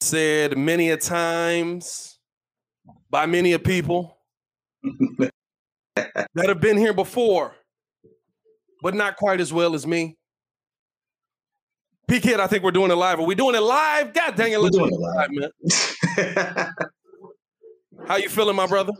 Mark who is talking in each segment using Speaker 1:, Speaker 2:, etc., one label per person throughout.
Speaker 1: said many a times by many a people that have been here before, but not quite as well as me. P Kid, I think we're doing it live. Are we doing it live? God dang it, let's
Speaker 2: we're doing it live,
Speaker 1: man. How you feeling, my brother?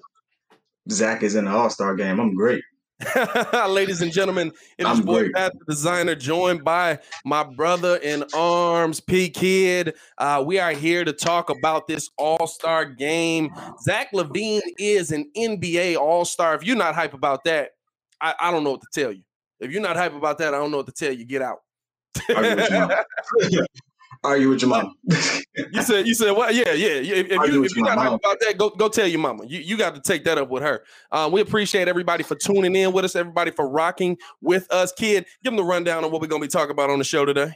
Speaker 2: Zach is in the All Star game. I'm great.
Speaker 1: Ladies and gentlemen, it is boy Pat the designer, joined by my brother in arms, P Kid. Uh, we are here to talk about this All Star game. Zach LaVine is an NBA All Star. If you're not hype about that, I, I, don't know what to tell you. If you're not hype about that, I don't know what to tell you. Get out.
Speaker 2: argue with your mom.
Speaker 1: you said you said well, yeah, yeah. If, if, you, if you're not about that, go go tell your mama. You you got to take that up with her. Um, we appreciate everybody for tuning in with us, everybody for rocking with us. Kid, give them the rundown on what we're gonna be talking about on the show today.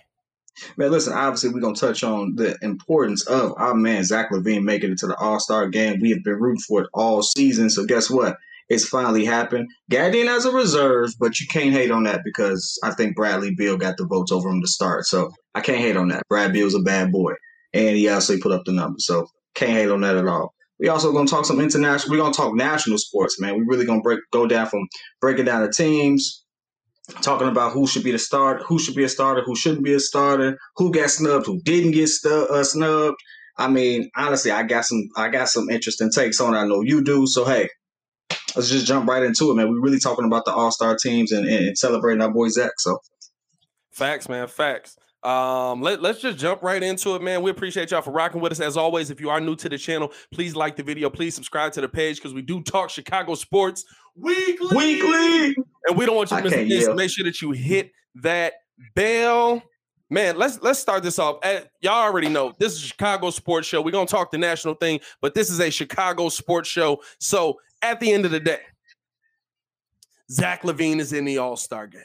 Speaker 2: Man, listen, obviously we're gonna touch on the importance of our man Zach LaVine, making it to the All-Star game. We have been rooting for it all season. So guess what? It's finally happened. Got in as a reserve, but you can't hate on that because I think Bradley Beal got the votes over him to start. So I can't hate on that. Brad Beal's a bad boy, and he also put up the numbers. So can't hate on that at all. We also gonna talk some international. We're gonna talk national sports, man. We really gonna break go down from breaking down the teams, talking about who should be the start, who should be a starter, who shouldn't be a starter, who got snubbed, who didn't get stu- uh, snubbed. I mean, honestly, I got some I got some interesting takes on. I know you do. So hey, let's just jump right into it, man. We're really talking about the All Star teams and, and, celebrating our boy Zach. So,
Speaker 1: facts, man, facts. Um, let, let's just jump right into it, man. We appreciate y'all for rocking with us. As always, if you are new to the channel, please like the video, please subscribe to the page because we do talk Chicago sports weekly.
Speaker 2: Weekly.
Speaker 1: And we don't want you to miss this. Make sure that you hit that bell. Man, let's let's start this off. y'all already know this is Chicago sports show. We're gonna talk the national thing, but this is a Chicago sports show. So at the end of the day, Zach LaVine is in the All Star game.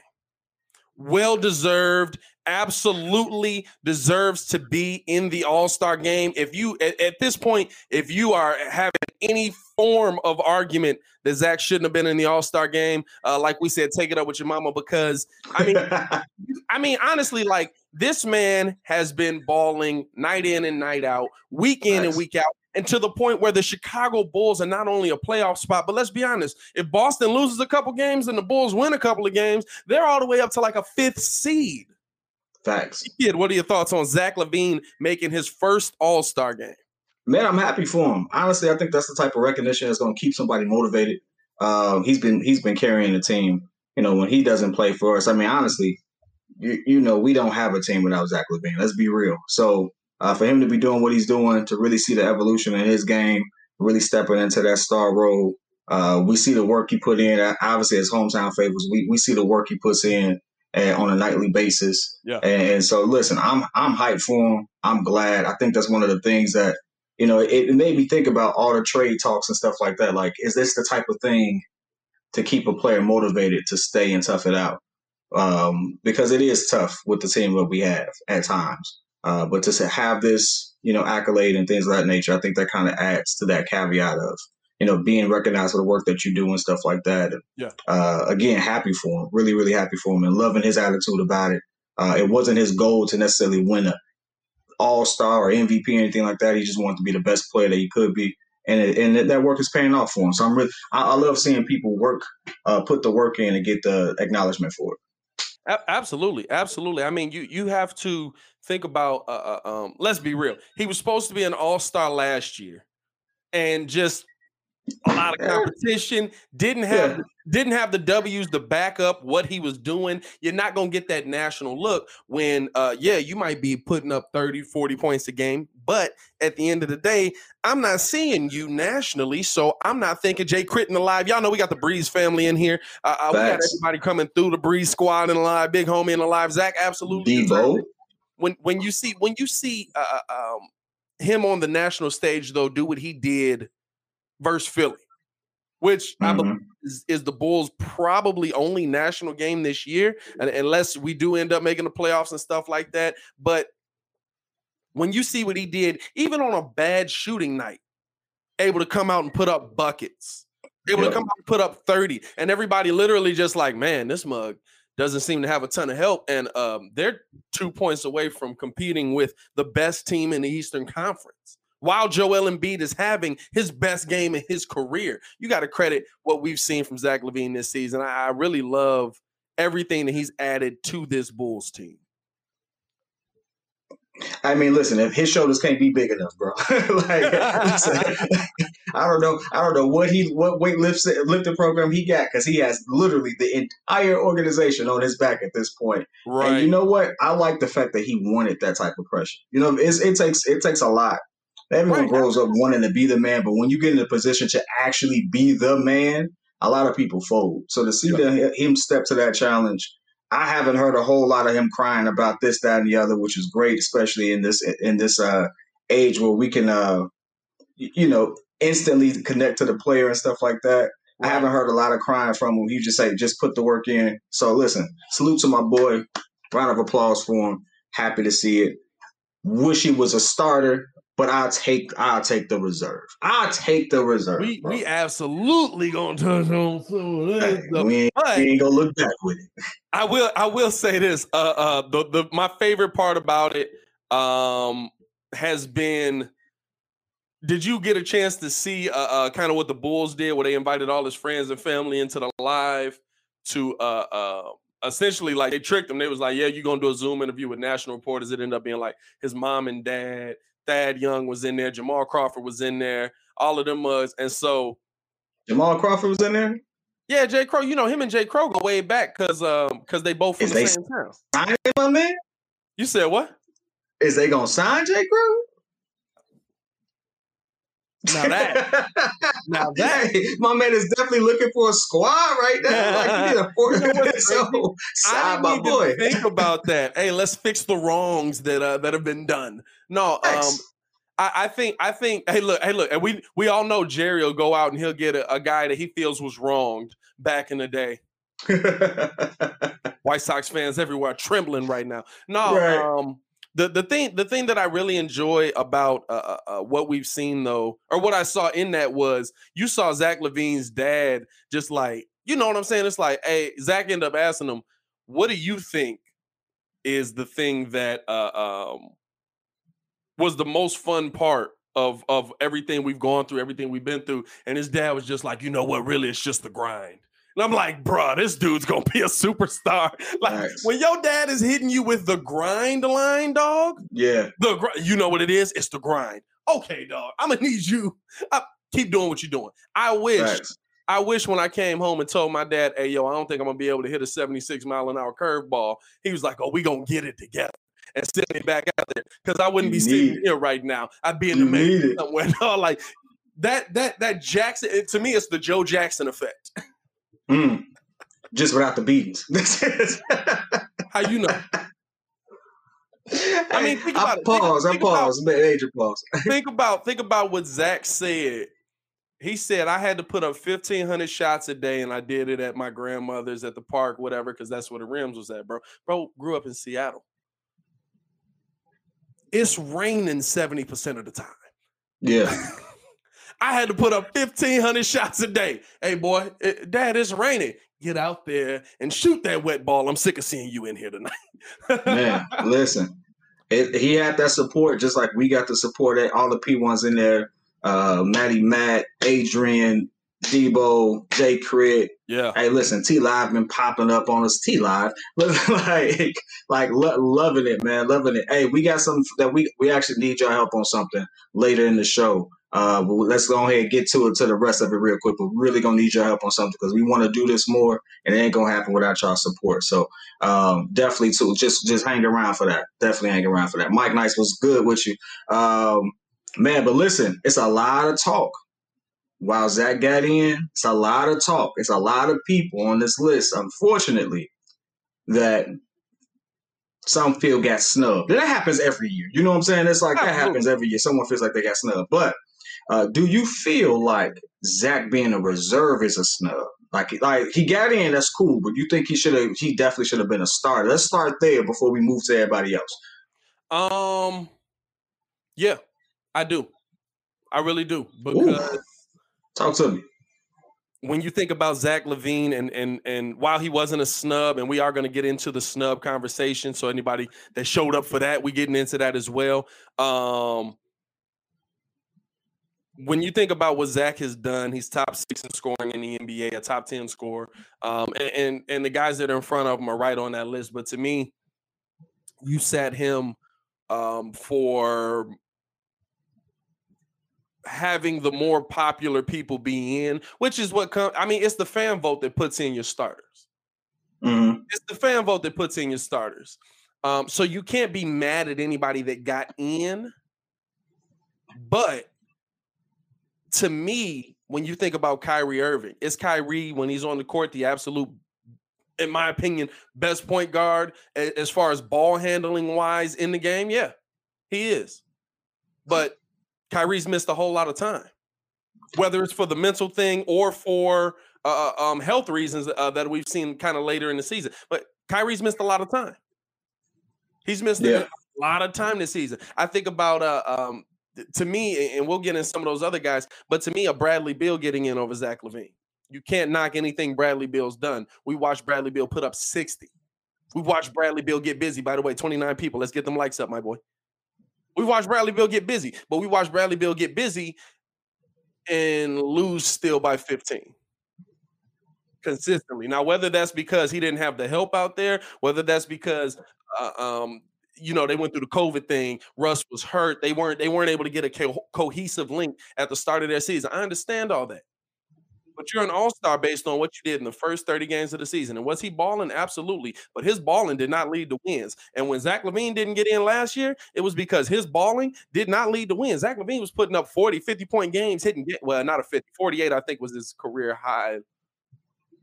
Speaker 1: Well deserved, absolutely deserves to be in the All Star game. If you, at, at, this point, if you are having any form of argument that Zach shouldn't have been in the All Star game, uh, like we said, take it up with your mama because I mean, I mean, honestly, like this man has been balling night in and night out, week in nice. and week out and to the point where the Chicago Bulls are not only a playoff spot, but let's be honest, if Boston loses a couple games and the Bulls win a couple of games, they're all the way up to like a fifth seed.
Speaker 2: Facts.
Speaker 1: Kid, what are your thoughts on Zach LaVine making his first All Star game?
Speaker 2: Man, I'm happy for him. Honestly, I think that's the type of recognition that's going to keep somebody motivated. Um, he's been he's been carrying the team. You know, when he doesn't play for us, I mean, honestly, you, you know, we don't have a team without Zach LaVine. Let's be real. So uh, for him to be doing what he's doing, to really see the evolution in his game, really stepping into that star role. Uh, we see the work he put in. Uh, obviously, as hometown favors, we, we see the work he puts in uh, on a nightly basis. Yeah. And, and, so, listen, I'm I'm hyped for him. I'm glad. I think that's one of the things that you know it, it made me think about all the trade talks and stuff like that. Like, is this the type of thing to keep a player motivated to stay and tough it out? Um, because it is tough with the team that we have at times. Uh, but to have this, you know, accolade and things of that nature, I think that kind of adds to that caveat of, you know, being recognized for the work that you do and stuff like that. Yeah. Uh, again, happy for him, really, really happy for him, and loving his attitude about it. Uh, it wasn't his goal to necessarily win a All Star or MVP or anything like that. He just wanted to be the best player that he could be, and it, and that work is paying off for him. So I'm really, I, I love seeing people work, uh, put the work in, and get the acknowledgement for it.
Speaker 1: A- absolutely, absolutely. I mean, you you have to think about. Uh, uh, um, let's be real. He was supposed to be an All Star last year, and just a lot of competition. Didn't have yeah. didn't have the W's to back up what he was doing. You're not going to get that national look when uh yeah, you might be putting up 30, 40 points a game, but at the end of the day, I'm not seeing you nationally, so I'm not thinking Jay Critton alive. Y'all know we got the Breeze family in here. Uh, uh we got everybody coming through the Breeze squad and alive, big homie and alive. Zach absolutely
Speaker 2: Devo.
Speaker 1: When when you see when you see uh, uh, um him on the national stage though do what he did versus Philly, which mm-hmm. I believe is, is, the Bulls' probably only national game this year, and, unless we do end up making the playoffs and stuff like that. But when you see what he did, even on a bad shooting night, able to come out and put up buckets, able yeah. to come out and put up 30, and everybody literally just like, man, this mug doesn't seem to have a ton of help. And um, they're two points away from competing with the best team in the Eastern Conference while Joel Embiid is having his best game in his career. You got to credit what we've seen from Zach LaVine this season. I, I really love everything that he's added to this Bulls team.
Speaker 2: I mean, listen, if his shoulders can't be big enough, bro. like, I don't know, I don't know what he what weight lifts lifting program he got because he has literally the entire organization on his back at this point. Right. And you know what? I like the fact that he wanted that type of pressure. You know, it takes it takes a lot Everyone right. grows up wanting to be the man, but when you get in a position to actually be the man, a lot of people fold. So to see yeah. him step to that challenge, I haven't heard a whole lot of him crying about this, that, and the other, which is great, especially in this in this uh, age where we can, uh, you know, instantly connect to the player and stuff like that. Right. I haven't heard a lot of crying from him. He just say, just put the work in. So listen, salute to my boy. Round of applause for him. Happy to see it. Wish he was a starter but I'll take I'll take the reserve. I'll take the reserve.
Speaker 1: We bro. we absolutely gonna touch on some of this.
Speaker 2: we, ain't, we ain't gonna look back with it.
Speaker 1: I will I will say this. Uh uh the, the my favorite part about it um has been did you get a chance to see uh, uh kind of what the Bulls did where they invited all his friends and family into the live to uh uh essentially like they tricked him. They was like, "Yeah, you're gonna do a Zoom interview with national reporters." It ended up being like his mom and dad, Thad Young was in there, Jamal Crawford was in there, all of them was, and so
Speaker 2: Jamal Crawford was in there.
Speaker 1: Yeah, Jay Crow. You know him and Jay Crow go way back because um because they both from Is the same town.
Speaker 2: Sign my man.
Speaker 1: You said what?
Speaker 2: Is they gonna sign Jay Crow?
Speaker 1: Now that, now that,
Speaker 2: hey, my man is definitely looking for a squad right now. Like you need a four, you know so
Speaker 1: my boy. think about that. Hey, let's fix the wrongs that uh, that have been done. No, um, I, I, think I think. Hey, look, hey, look, and we we all know Jerry will go out and he'll get a, a guy that he feels was wronged back in the day. White Sox fans everywhere trembling right now. No, right. um, the the thing the thing that I really enjoy about uh, uh, uh, what we've seen though, or what I saw in that was you saw Zach LaVine's dad just like you know what I'm saying. It's like, hey, Zach ended up asking him, "What do you think is the thing that uh, um, was the most fun part of of everything we've gone through, everything we've been through?" And his dad was just like, "You know what? Really, it's just the grind." And I'm like, bro, this dude's gonna be a superstar. Like nice. when your dad is hitting you with the grind line, dog.
Speaker 2: Yeah.
Speaker 1: The gr- you know what it is? It's the grind. Okay, dog. I'm gonna need you. I, keep doing what you're doing. I wish. Nice. I wish when I came home and told my dad, "Hey, yo, I don't think I'm gonna be able to hit a 76 mile an hour curveball." He was like, "Oh, we gonna get it together." And send me back out there because I wouldn't you be sitting here right now. I'd be in the main somewhere. No, like that. That that Jackson. It, to me, it's the Joe Jackson effect.
Speaker 2: Mm. Just without the beatings.
Speaker 1: How you know? I mean, think about I
Speaker 2: it. Pause. Think, I think pause. About, major pause.
Speaker 1: think about think about what Zach said. He said I had to put up fifteen hundred shots a day, and I did it at my grandmother's at the park, whatever, because that's where the rims was at, bro. Bro grew up in Seattle. It's raining seventy percent of the time.
Speaker 2: Yeah.
Speaker 1: I had to put up 1,500 shots a day. Hey, boy, it, eh, dad, it's raining. Get out there and shoot that wet ball. I'm sick of seeing you in here tonight.
Speaker 2: Man, listen, it, he had that support just like we got the support at all the P1s in there. Uh, Maddie, Matt, Adrian, Debo, Jay Crit.
Speaker 1: Yeah.
Speaker 2: Hey, listen, T Live been popping up on us. T Live, like, like lo- loving it, man, loving it. Hey, we got something that we we actually need your help on something later in the show. Uh, but let's go ahead and get to it to the rest of it real quick. But we're really gonna need your help on something because we want to do this more, and it ain't gonna happen without y'all support. So um, definitely, too, just just hang around for that. Definitely hang around for that. Mike Nice was good with you, um, man. But listen, it's a lot of talk. While Zach got in, it's a lot of talk. It's a lot of people on this list, unfortunately, that some feel got snubbed. And that happens every year. You know what I'm saying? It's like that happens every year. Someone feels like they got snubbed. But uh, do you feel like Zach being a reserve is a snub? Like, like he got in, that's cool, but you think he should have? He definitely should have been a starter. Let's start there before we move to everybody else.
Speaker 1: Um, yeah, I do. I really do because
Speaker 2: Ooh. talk to me.
Speaker 1: When you think about Zach LaVine and and and while he wasn't a snub, and we are going to get into the snub conversation, so anybody that showed up for that, we getting into that as well. Um, when you think about what Zach has done, he's top six in scoring in the NBA, a top ten scorer, um, and, and, and the guys that are in front of him are right on that list. But to me, you sat him um, for having the more popular people be in, which is what comes. I mean, it's the fan vote that puts in your starters.
Speaker 2: Mm-hmm.
Speaker 1: It's the fan vote that puts in your starters. Um, so you can't be mad at anybody that got in, but to me, when you think about Kyrie Irving, is Kyrie when he's on the court the absolute, in my opinion, best point guard as far as ball handling wise in the game? Yeah, he is. But Kyrie's missed a whole lot of time, whether it's for the mental thing or for uh, uh um, health reasons uh, that we've seen kind of later in the season. But Kyrie's missed a lot of time. He's missed yeah. a lot of time this season. I think about uh, um, to me, and we'll get in some of those other guys, but to me, a Bradley Beal getting in over Zach LaVine. You can't knock anything Bradley Beal's done. We watched Bradley Beal put up 60. We watched Bradley Beal get busy. By the way, 29 people. Let's get them likes up, my boy. We watched Bradley Beal get busy, but we watched Bradley Beal get busy and lose still by 15 consistently. Now, whether that's because he didn't have the help out there, whether that's because uh, um, you know they went through the COVID thing. Russ was hurt. They weren't they weren't able to get a co- cohesive link at the start of their season. I understand all that, but you're an all star based on what you did in the first 30 games of the season. And was he balling? Absolutely, but his balling did not lead to wins. And when Zach LaVine didn't get in last year, it was because his balling did not lead to wins. Zach LaVine was putting up 40, 50 point games, hitting well, not a 50, 48, I think was his career high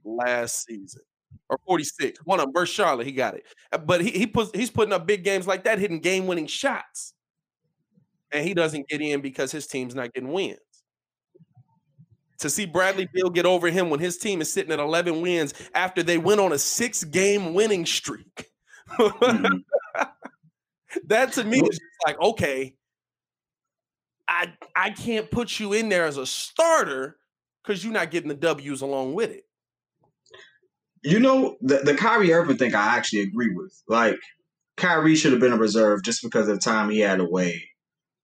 Speaker 1: last season or 46. One of them versus Charlotte, he got it. Uh, but he, he puts he's putting up big games like that, hitting game-winning shots. And he doesn't get in because his team's not getting wins. To see Bradley Beal get over him when his team is sitting at 11 wins after they went on a six-game winning streak. Mm-hmm. that to me is like, okay, I I can't put you in there as a starter because you're not getting the W's along with it.
Speaker 2: You know, the, the Kyrie Irving thing I actually agree with. Like, Kyrie should have been a reserve just because of the time he had away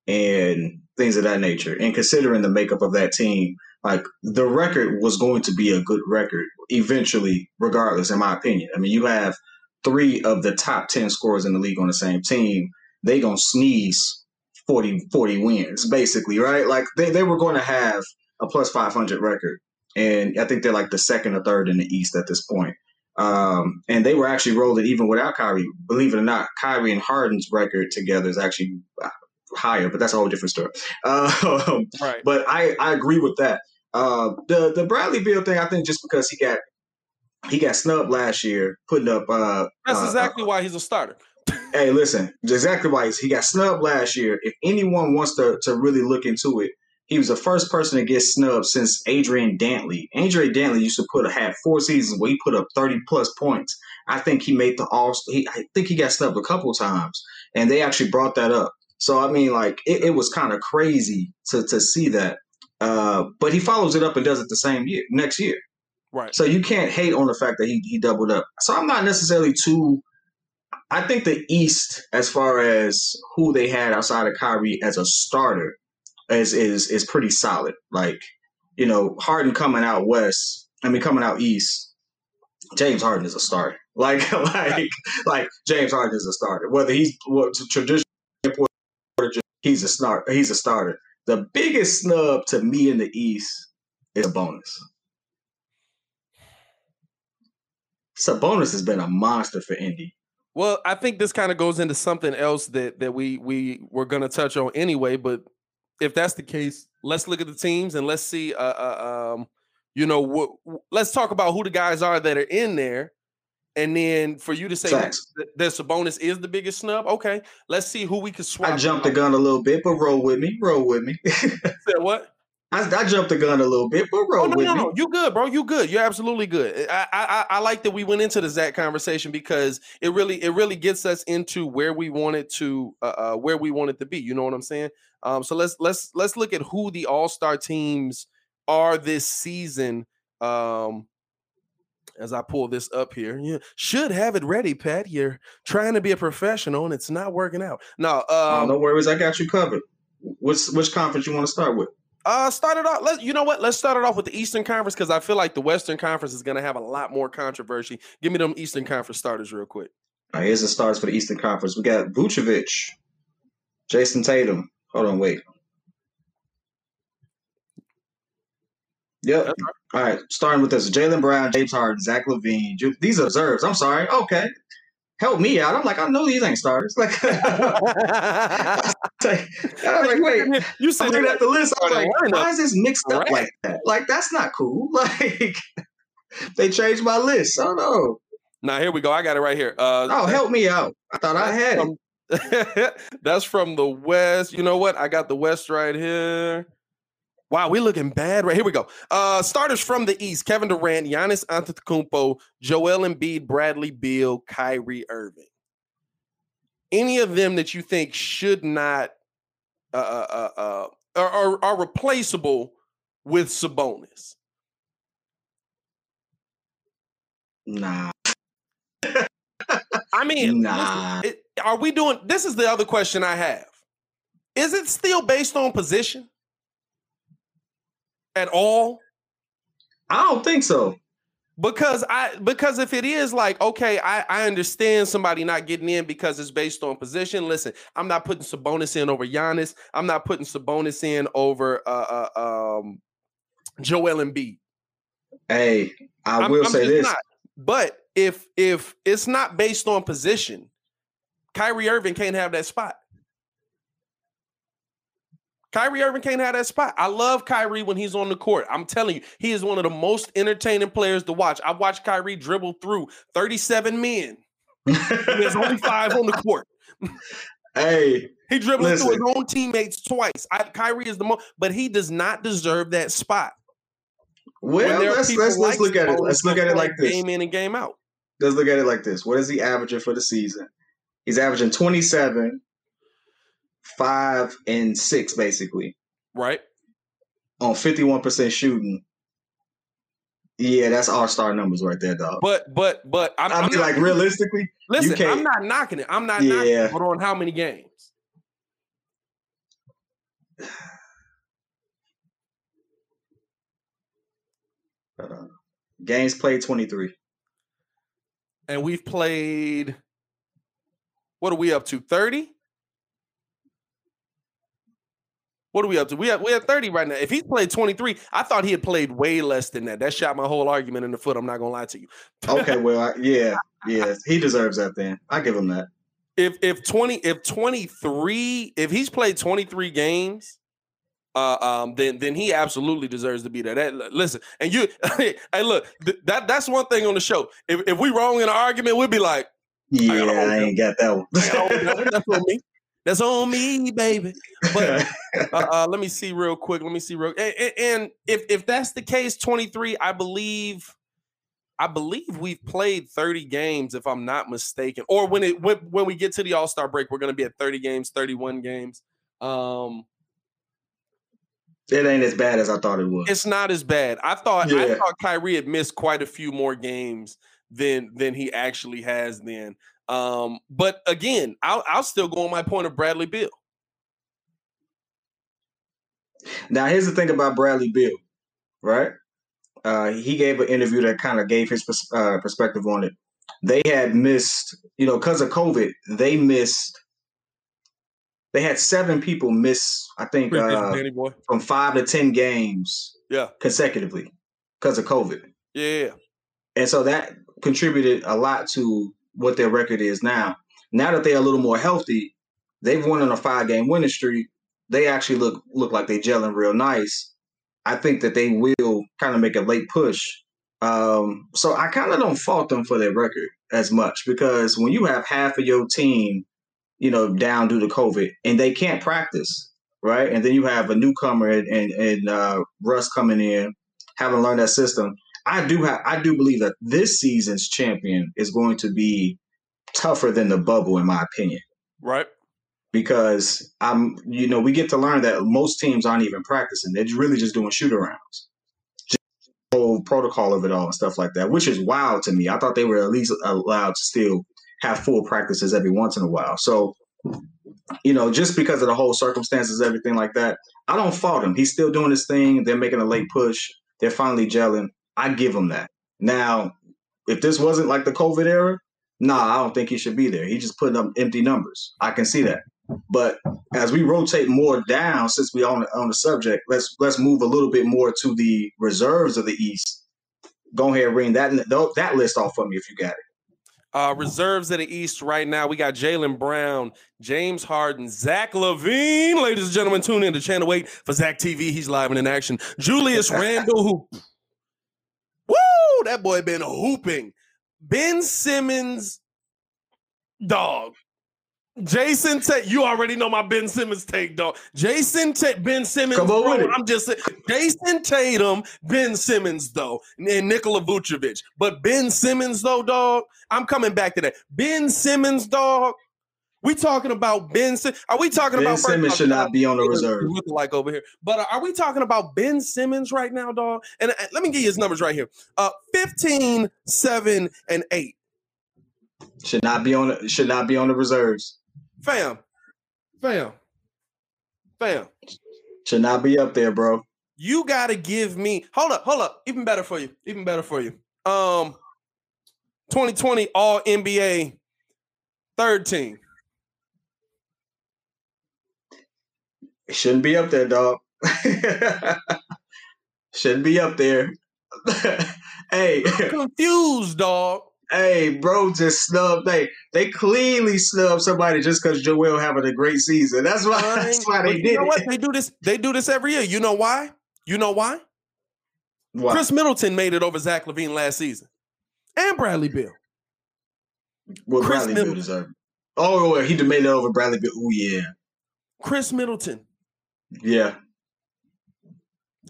Speaker 2: and things of that nature. And considering the makeup of that team, like the record was going to be a good record eventually, regardless, in my opinion. I mean, you have three of the top 10 scorers in the league on the same team. They going to sneeze 40, 40 wins, basically, right? Like they, they were going to have a plus 500 record and I think they're like the second or third in the East at this point. Um, and they were actually rolling even without Kyrie. Believe it or not, Kyrie and Harden's record together is actually higher, but that's a whole different story.
Speaker 1: Uh, right.
Speaker 2: But I, I agree with that. Uh, the the Bradley Beal thing, I think, just because he got he got snubbed last year, putting up. Uh,
Speaker 1: that's
Speaker 2: uh,
Speaker 1: exactly why he's a starter.
Speaker 2: hey, listen, exactly why he got snubbed last year. If anyone wants to to really look into it, he was the first person to get snubbed since Adrian Dantley. Adrian Dantley used to put had four seasons where he put up thirty plus points. I think he made the all. He, I think he got snubbed a couple times, and they actually brought that up. So I mean, like it, it was kind of crazy to to see that. Uh, but he follows it up and does it the same year next year.
Speaker 1: Right.
Speaker 2: So you can't hate on the fact that he he doubled up. So I'm not necessarily too. I think the East, as far as who they had outside of Kyrie as a starter, is is is pretty solid. Like you know, Harden coming out west, I mean coming out east, James Harden is a starter. Like like like James Harden is a starter. Whether he's what traditional he's a start he's a starter. The biggest snub to me in the East is a bonus. Sabonis has been a monster for Indy.
Speaker 1: Well, I think this kind of goes into something else that that we we were going to touch on anyway. But if that's the case, let's look at the teams and let's see. Uh, uh um, you know, what, let's talk about who the guys are that are in there, and then for you to say that, that Sabonis is the biggest snub. Okay, let's see who we can swap.
Speaker 2: I jumped the gun a little bit, but roll with me. Roll with me.
Speaker 1: Said what?
Speaker 2: I, I, jumped the gun a little bit, but roll oh, no, with no, no.
Speaker 1: You good, bro? You good? You're absolutely good. I, I I like that we went into the Zach conversation because it really it really gets us into where we wanted to uh, uh, where we wanted to be. You know what I'm saying? Um, so let's let's let's look at who the All Star teams are this season. Um, as I pull this up here, you should have it ready, Pat. You're trying to be a professional and it's not working out. No, um, oh,
Speaker 2: no worries. I got you covered. Which which conference you want to start with?
Speaker 1: Uh, started off. Let you know what? Let's start it off with the Eastern Conference because I feel like the Western Conference is going to have a lot more controversy. Give me them Eastern Conference starters real quick.
Speaker 2: All right, here's the starters for the Eastern Conference. We got Vucevic, Jayson Tatum. Hold on, wait. Yep. Right. All right, starting with this: Jaylen Brown, James Harden, Zach Levine. These are reserves. I'm sorry. Okay, help me out. I'm like, I know these ain't starters. Like, I was like, wait, you said looking at the list. I was like, why is this mixed up right. like that? Like, that's not cool. Like, they changed my list. I don't know.
Speaker 1: Now here we go. I got it right here. Uh,
Speaker 2: oh, help me out. I thought I had
Speaker 1: from, it. that's from the West. You know what? I got the West right here. Wow, we looking bad right here. We go. Uh, starters from the East: Kevin Durant, Giannis Antetokounmpo, Joel Embiid, Bradley Beal, Kyrie Irving. Any of them that you think should not uh, uh, uh, uh are, are, are replaceable with Sabonis?
Speaker 2: Nah.
Speaker 1: I mean, nah. Listen, it, are we doing? This is the other question I have. Is it still based on position? At all?
Speaker 2: I don't think so.
Speaker 1: Because I because if it is like okay, I, I understand somebody not getting in because it's based on position. Listen, I'm not putting Sabonis in over Giannis. I'm not putting Sabonis in over uh, uh um Joel Embiid.
Speaker 2: Hey, I I'm, will I'm say this. Not.
Speaker 1: But if if it's not based on position, Kyrie Irving can't have that spot. Kyrie Irving can't have that spot. I love Kyrie when he's on the court. I'm telling you, he is one of the most entertaining players to watch. I've watched Kyrie dribble through 37 men. There's only five on the court.
Speaker 2: Hey,
Speaker 1: he dribbled listen. through his own teammates twice. I, Kyrie is the most, but he does not deserve that spot.
Speaker 2: Well, let's let's, let's look at it. Let's look at it like this:
Speaker 1: game in and game out.
Speaker 2: Let's look at it like this. What is he averaging for the season? He's averaging 27, five and six basically.
Speaker 1: Right.
Speaker 2: On fifty one percent shooting. Yeah, that's all star numbers right there, dog.
Speaker 1: But but but I'm,
Speaker 2: I mean, I'm like not, realistically,
Speaker 1: listen, I'm not knocking it. I'm not yeah. knocking it, but on how many games?
Speaker 2: Uh, games played 23.
Speaker 1: And we've played what are we up to? 30? What are we up to? We have we have 30 right now. If he played 23, I thought he had played way less than that. That shot my whole argument in the foot. I'm not gonna lie to you.
Speaker 2: okay, well, I, yeah, yeah, he deserves that. Then I give him that.
Speaker 1: If if 20 if 23 if he's played 23 games, uh, um, then then he absolutely deserves to be there. That listen, and you, hey, look, th- that that's one thing on the show. If if we wrong in an argument, we'll be like,
Speaker 2: yeah, I, I ain't got that one.
Speaker 1: that's on me. That's on me, baby. But uh, uh, let me see real quick. Let me see real. And, and if if that's the case, twenty three, I believe. I believe we've played 30 games, if I'm not mistaken. Or when it when, when we get to the All Star break, we're going to be at 30 games, 31 games. Um,
Speaker 2: it ain't as bad as I thought it was.
Speaker 1: It's not as bad. I thought yeah. I thought Kyrie had missed quite a few more games than than he actually has. Then um, but again, I'll, I'll still go on my point of Bradley Beal.
Speaker 2: Now, here's the thing about Bradley Beal. right? Uh, he gave an interview that kind of gave his pers- uh, perspective on it. They had missed, you know, because of COVID, they missed. They had seven people miss, I think, uh, from five to ten games,
Speaker 1: yeah,
Speaker 2: consecutively because of COVID.
Speaker 1: Yeah,
Speaker 2: and so that contributed a lot to what their record is now. Now that they're a little more healthy, they've won on a five game winning streak. They actually look look like they're gelling real nice. I think that they will kind of make a late push. Um, so I kind of don't fault them for their record as much because when you have half of your team, you know, down due to COVID and they can't practice, right? And then you have a newcomer and and, uh, Russ coming in, having learned that system. I do have I do believe that this season's champion is going to be tougher than the bubble, in my opinion.
Speaker 1: Right
Speaker 2: because I'm, you know, we get to learn that most teams aren't even practicing; they're really just doing shoot arounds. Just whole protocol of it all and stuff like that, which is wild to me. I thought they were at least allowed to still have full practices every once in a while. So, you know, just because of the whole circumstances, everything like that, I don't fault him. He's still doing his thing. They're making a late push. They're finally gelling. I give him that. Now, if this wasn't like the COVID era, nah, I don't think he should be there. He just putting up empty numbers. I can see that. But as we rotate more down, since we on on the subject, let's let's move a little bit more to the reserves of the East. Go ahead, and ring that that list off for me if you got it.
Speaker 1: Uh, reserves of the East right now, we got Jaylen Brown, James Harden, Zach LaVine. Ladies and gentlemen, tune in to Channel 8 for Zach TV. He's live and in action. Julius Randle, who, woo, that boy been hooping. Ben Simmons, dog. Jason Tate, you already know my Ben Simmons take, dog. Jason Tate, Ben Simmons.
Speaker 2: Come on with it.
Speaker 1: I'm just saying, Jayson Tatum, Ben Simmons, though, and Nikola Vucevic. But Ben Simmons, though, dog, I'm coming back to that. Ben Simmons, dog. We talking about Ben? Are we talking about
Speaker 2: ben
Speaker 1: about
Speaker 2: Simmons should not be on the reserve?
Speaker 1: Look like over here, but are we talking about Ben Simmons right now, dog? And uh, let me give you his numbers right here: uh, 15, 7, and eight.
Speaker 2: Should not be on. Should not be on the reserves.
Speaker 1: Fam, fam, fam.
Speaker 2: Should not be up there, bro.
Speaker 1: You gotta give me. Hold up, hold up. Even better for you. Even better for you. Um, 2020 All NBA third team.
Speaker 2: It shouldn't be up there, dog. shouldn't be up there. hey,
Speaker 1: I'm confused, dog.
Speaker 2: Hey, bro, just snub. They they clearly snub somebody just because Joel having a great season. That's why. That's why they did. It.
Speaker 1: They do this. They do this every year. You know why? You know why?
Speaker 2: Why?
Speaker 1: Khris Middleton made it over Zach LaVine last season, and Bradley Beal.
Speaker 2: Well, Chris Bradley Middleton. Beal deserved. Oh, he made it over Bradley Beal. Oh yeah.
Speaker 1: Khris Middleton.
Speaker 2: Yeah.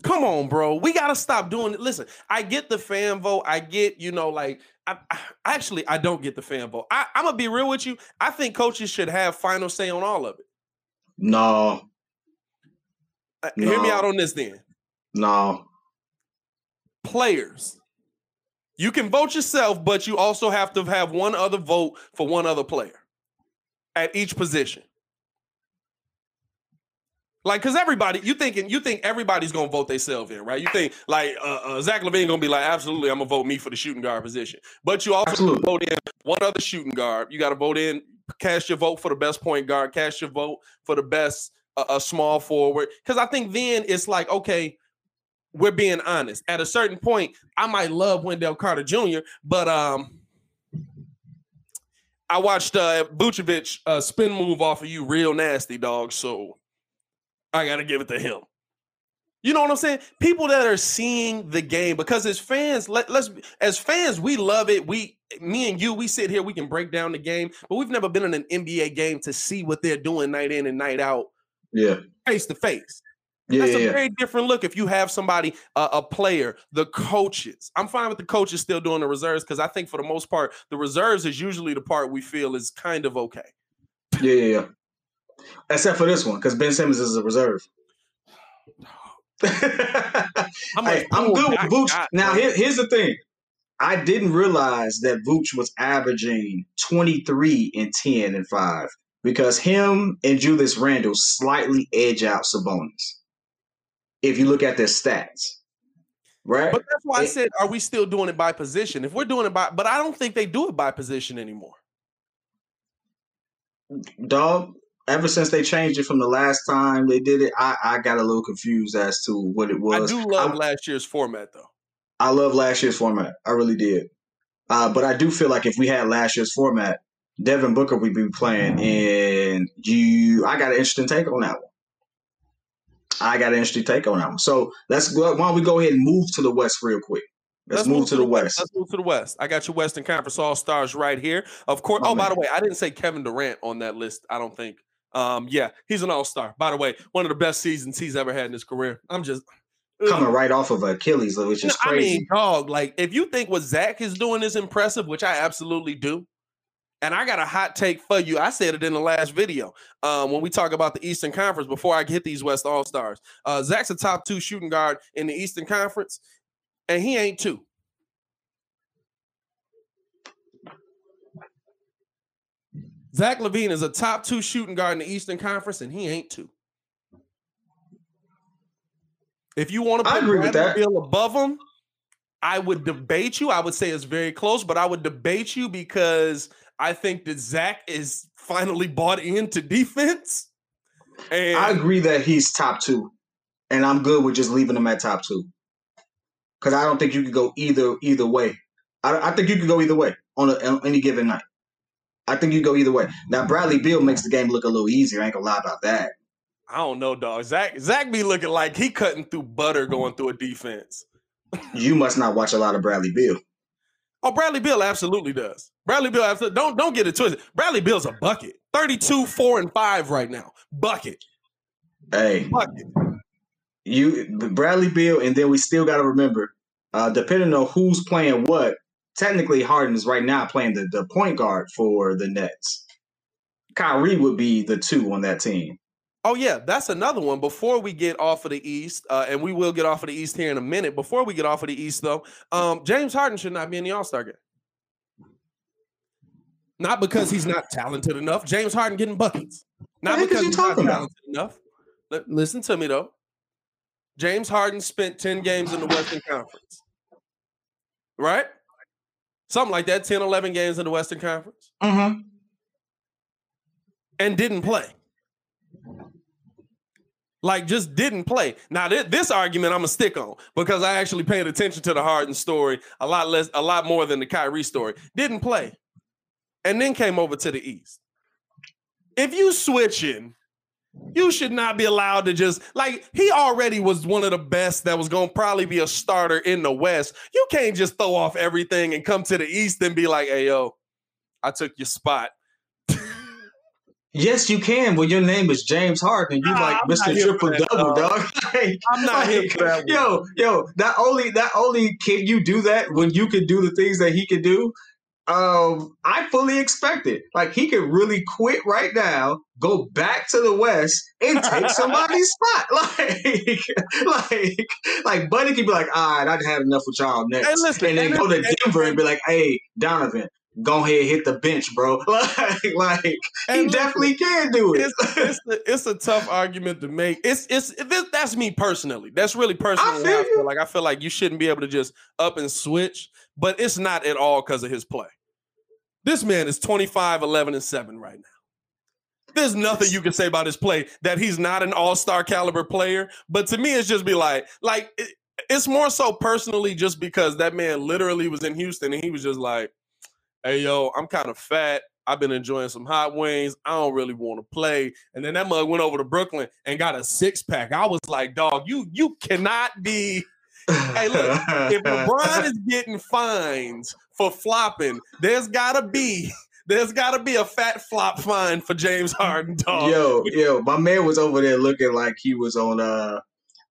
Speaker 1: Come on, bro. We gotta stop doing it. Listen, I get the fan vote. I get, you know, like I, I actually I don't get the fan vote. I, I'm gonna be real with you. I think coaches should have final say on all of it.
Speaker 2: No.
Speaker 1: Uh, no. Hear me out on this then.
Speaker 2: No.
Speaker 1: Players. You can vote yourself, but you also have to have one other vote for one other player at each position. Like, cause everybody, you thinking, you think everybody's gonna vote themselves in, right? You think like uh, uh, Zach LaVine gonna be like, absolutely, I'm gonna vote me for the shooting guard position. But you also vote in one other shooting guard. You got to vote in, cast your vote for the best point guard, cast your vote for the best uh, a small forward. Because I think then it's like, okay, we're being honest. At a certain point, I might love Wendell Carter Jr., but um, I watched uh Vucevic uh, spin move off of you real nasty, dog. So I got to give it to him. You know what I'm saying? People that are seeing the game because as fans, let, let's as fans, we love it. We me and you, we sit here, we can break down the game, but we've never been in an NBA game to see what they're doing night in and night out.
Speaker 2: Yeah.
Speaker 1: Face to face.
Speaker 2: Yeah,
Speaker 1: That's
Speaker 2: yeah,
Speaker 1: a
Speaker 2: yeah.
Speaker 1: very different look if you have somebody, uh, a player, the coaches. I'm fine with the coaches still doing the reserves because I think for the most part, the reserves is usually the part we feel is kind of okay.
Speaker 2: Yeah, yeah, yeah. Except for this one, because Ben Simmons is a reserve. I'm, hey, I'm good with Vooch. Now, here, here's the thing. I didn't realize that Vooch was averaging 23 and 10 and 5 because him and Julius Randle slightly edge out Sabonis. If you look at their stats. Right.
Speaker 1: But that's why it, I said, are we still doing it by position? If we're doing it by, but I don't think they do it by position anymore.
Speaker 2: Dog, ever since they changed it from the last time they did it, I, I got a little confused as to what it was.
Speaker 1: I do love I, last year's format though.
Speaker 2: I love last year's format. I really did. Uh, but I do feel like if we had last year's format, Devin Booker would be playing, and you. I got an interesting take on that one. I got an interesting take on that one. So let's go. Why don't we go ahead and move to the West real quick? Let's, Let's move, move, to, the, west. west.
Speaker 1: Let's move to the West. I got your Western Conference All Stars right here. Of course. Oh, oh by the way, I didn't say Kevin Durant on that list. I don't think. Um, yeah, he's an All Star. By the way, one of the best seasons he's ever had in his career. I'm just
Speaker 2: coming right off of Achilles, which is crazy. I mean,
Speaker 1: dog. Like, if you think what Zach is doing is impressive, which I absolutely do, and I got a hot take for you. I said it in the last video um, when we talk about the Eastern Conference before I hit these West All Stars. Uh, Zach's a top two shooting guard in the Eastern Conference, and he ain't two. Zach LaVine is a top two shooting guard in the Eastern Conference, and he ain't two. If you want to put Bradley Beal above him, I would debate you. I would say it's very close, but I would debate you because I think that Zach is finally bought into defense.
Speaker 2: And I agree that he's top two, and I'm good with just leaving him at top two because I don't think you could go either either way. I, I think you could go either way on, a, on any given night. I think you go either way. Now Bradley Beal makes the game look a little easier. I ain't gonna lie about that.
Speaker 1: I don't know, dog. Zach Zach be looking like he cutting through butter going through a defense.
Speaker 2: you must not watch a lot of Bradley Beal.
Speaker 1: Oh, Bradley Beal absolutely does. Bradley Beal absolutely don't don't get it twisted. Bradley Beal's a bucket. 32, 4, and 5 right now. Bucket.
Speaker 2: Hey. Bucket. You Bradley Beal, and then we still gotta remember, uh, depending on who's playing what, technically Harden is right now playing the, the point guard for the Nets. Kyrie would be the two on that team.
Speaker 1: Oh yeah, that's another one. Before we get off of the East, uh, and we will get off of the East here in a minute. Before we get off of the East, though, um, James Harden should not be in the All Star game. Not because he's not talented enough. James Harden getting buckets. Not because he's not talented about? enough. L- listen to me though. James Harden spent 10 games in the Western Conference. Right? Something like that, 10, 11 games in the Western Conference.
Speaker 2: Mm-hmm.
Speaker 1: And didn't play. Like just didn't play. Now th- this argument I'm gonna stick on because I actually paid attention to the Harden story a lot less, a lot more than the Kyrie story. Didn't play, and then came over to the East. If you switching, you should not be allowed to just like he already was one of the best that was gonna probably be a starter in the West. You can't just throw off everything and come to the East and be like, "Hey yo, I took your spot."
Speaker 2: Yes, you can. Well, your name is James Harden. You nah, like I'm Mr. Triple Double, dog.
Speaker 1: like, I'm not like, here for that.
Speaker 2: Yo, yo, not only not only can you do that when you can do the things that he can do, um, I fully expect it. Like he could really quit right now, go back to the West, and take somebody's spot. Like, like, like Buddy could be like, all right, I've had enough with y'all next, and, listen, and then go to Denver and be like, hey, Donovan, go ahead hit the bench, bro. like, like he definitely can do it.
Speaker 1: It's, it's, a, it's, a, tough argument to make. It's it's this, that's me personally. That's really personal. I feel, I feel like I feel like you shouldn't be able to just up and switch, but it's not at all because of his play. This man is 25, 11, and 7 right now. There's nothing you can say about his play that he's not an all-star caliber player. But to me, it's just be like, like it, it's more so personally just because that man literally was in Houston and he was just like, hey yo, I'm kind of fat. I've been enjoying some hot wings. I don't really want to play. And then that mug went over to Brooklyn and got a six pack. I was like, dog, you you cannot be. hey, look, if LeBron is getting fines for flopping, there's gotta be there's gotta be a fat flop fine for James Harden, dog.
Speaker 2: Yo, yo, my man was over there looking like he was on uh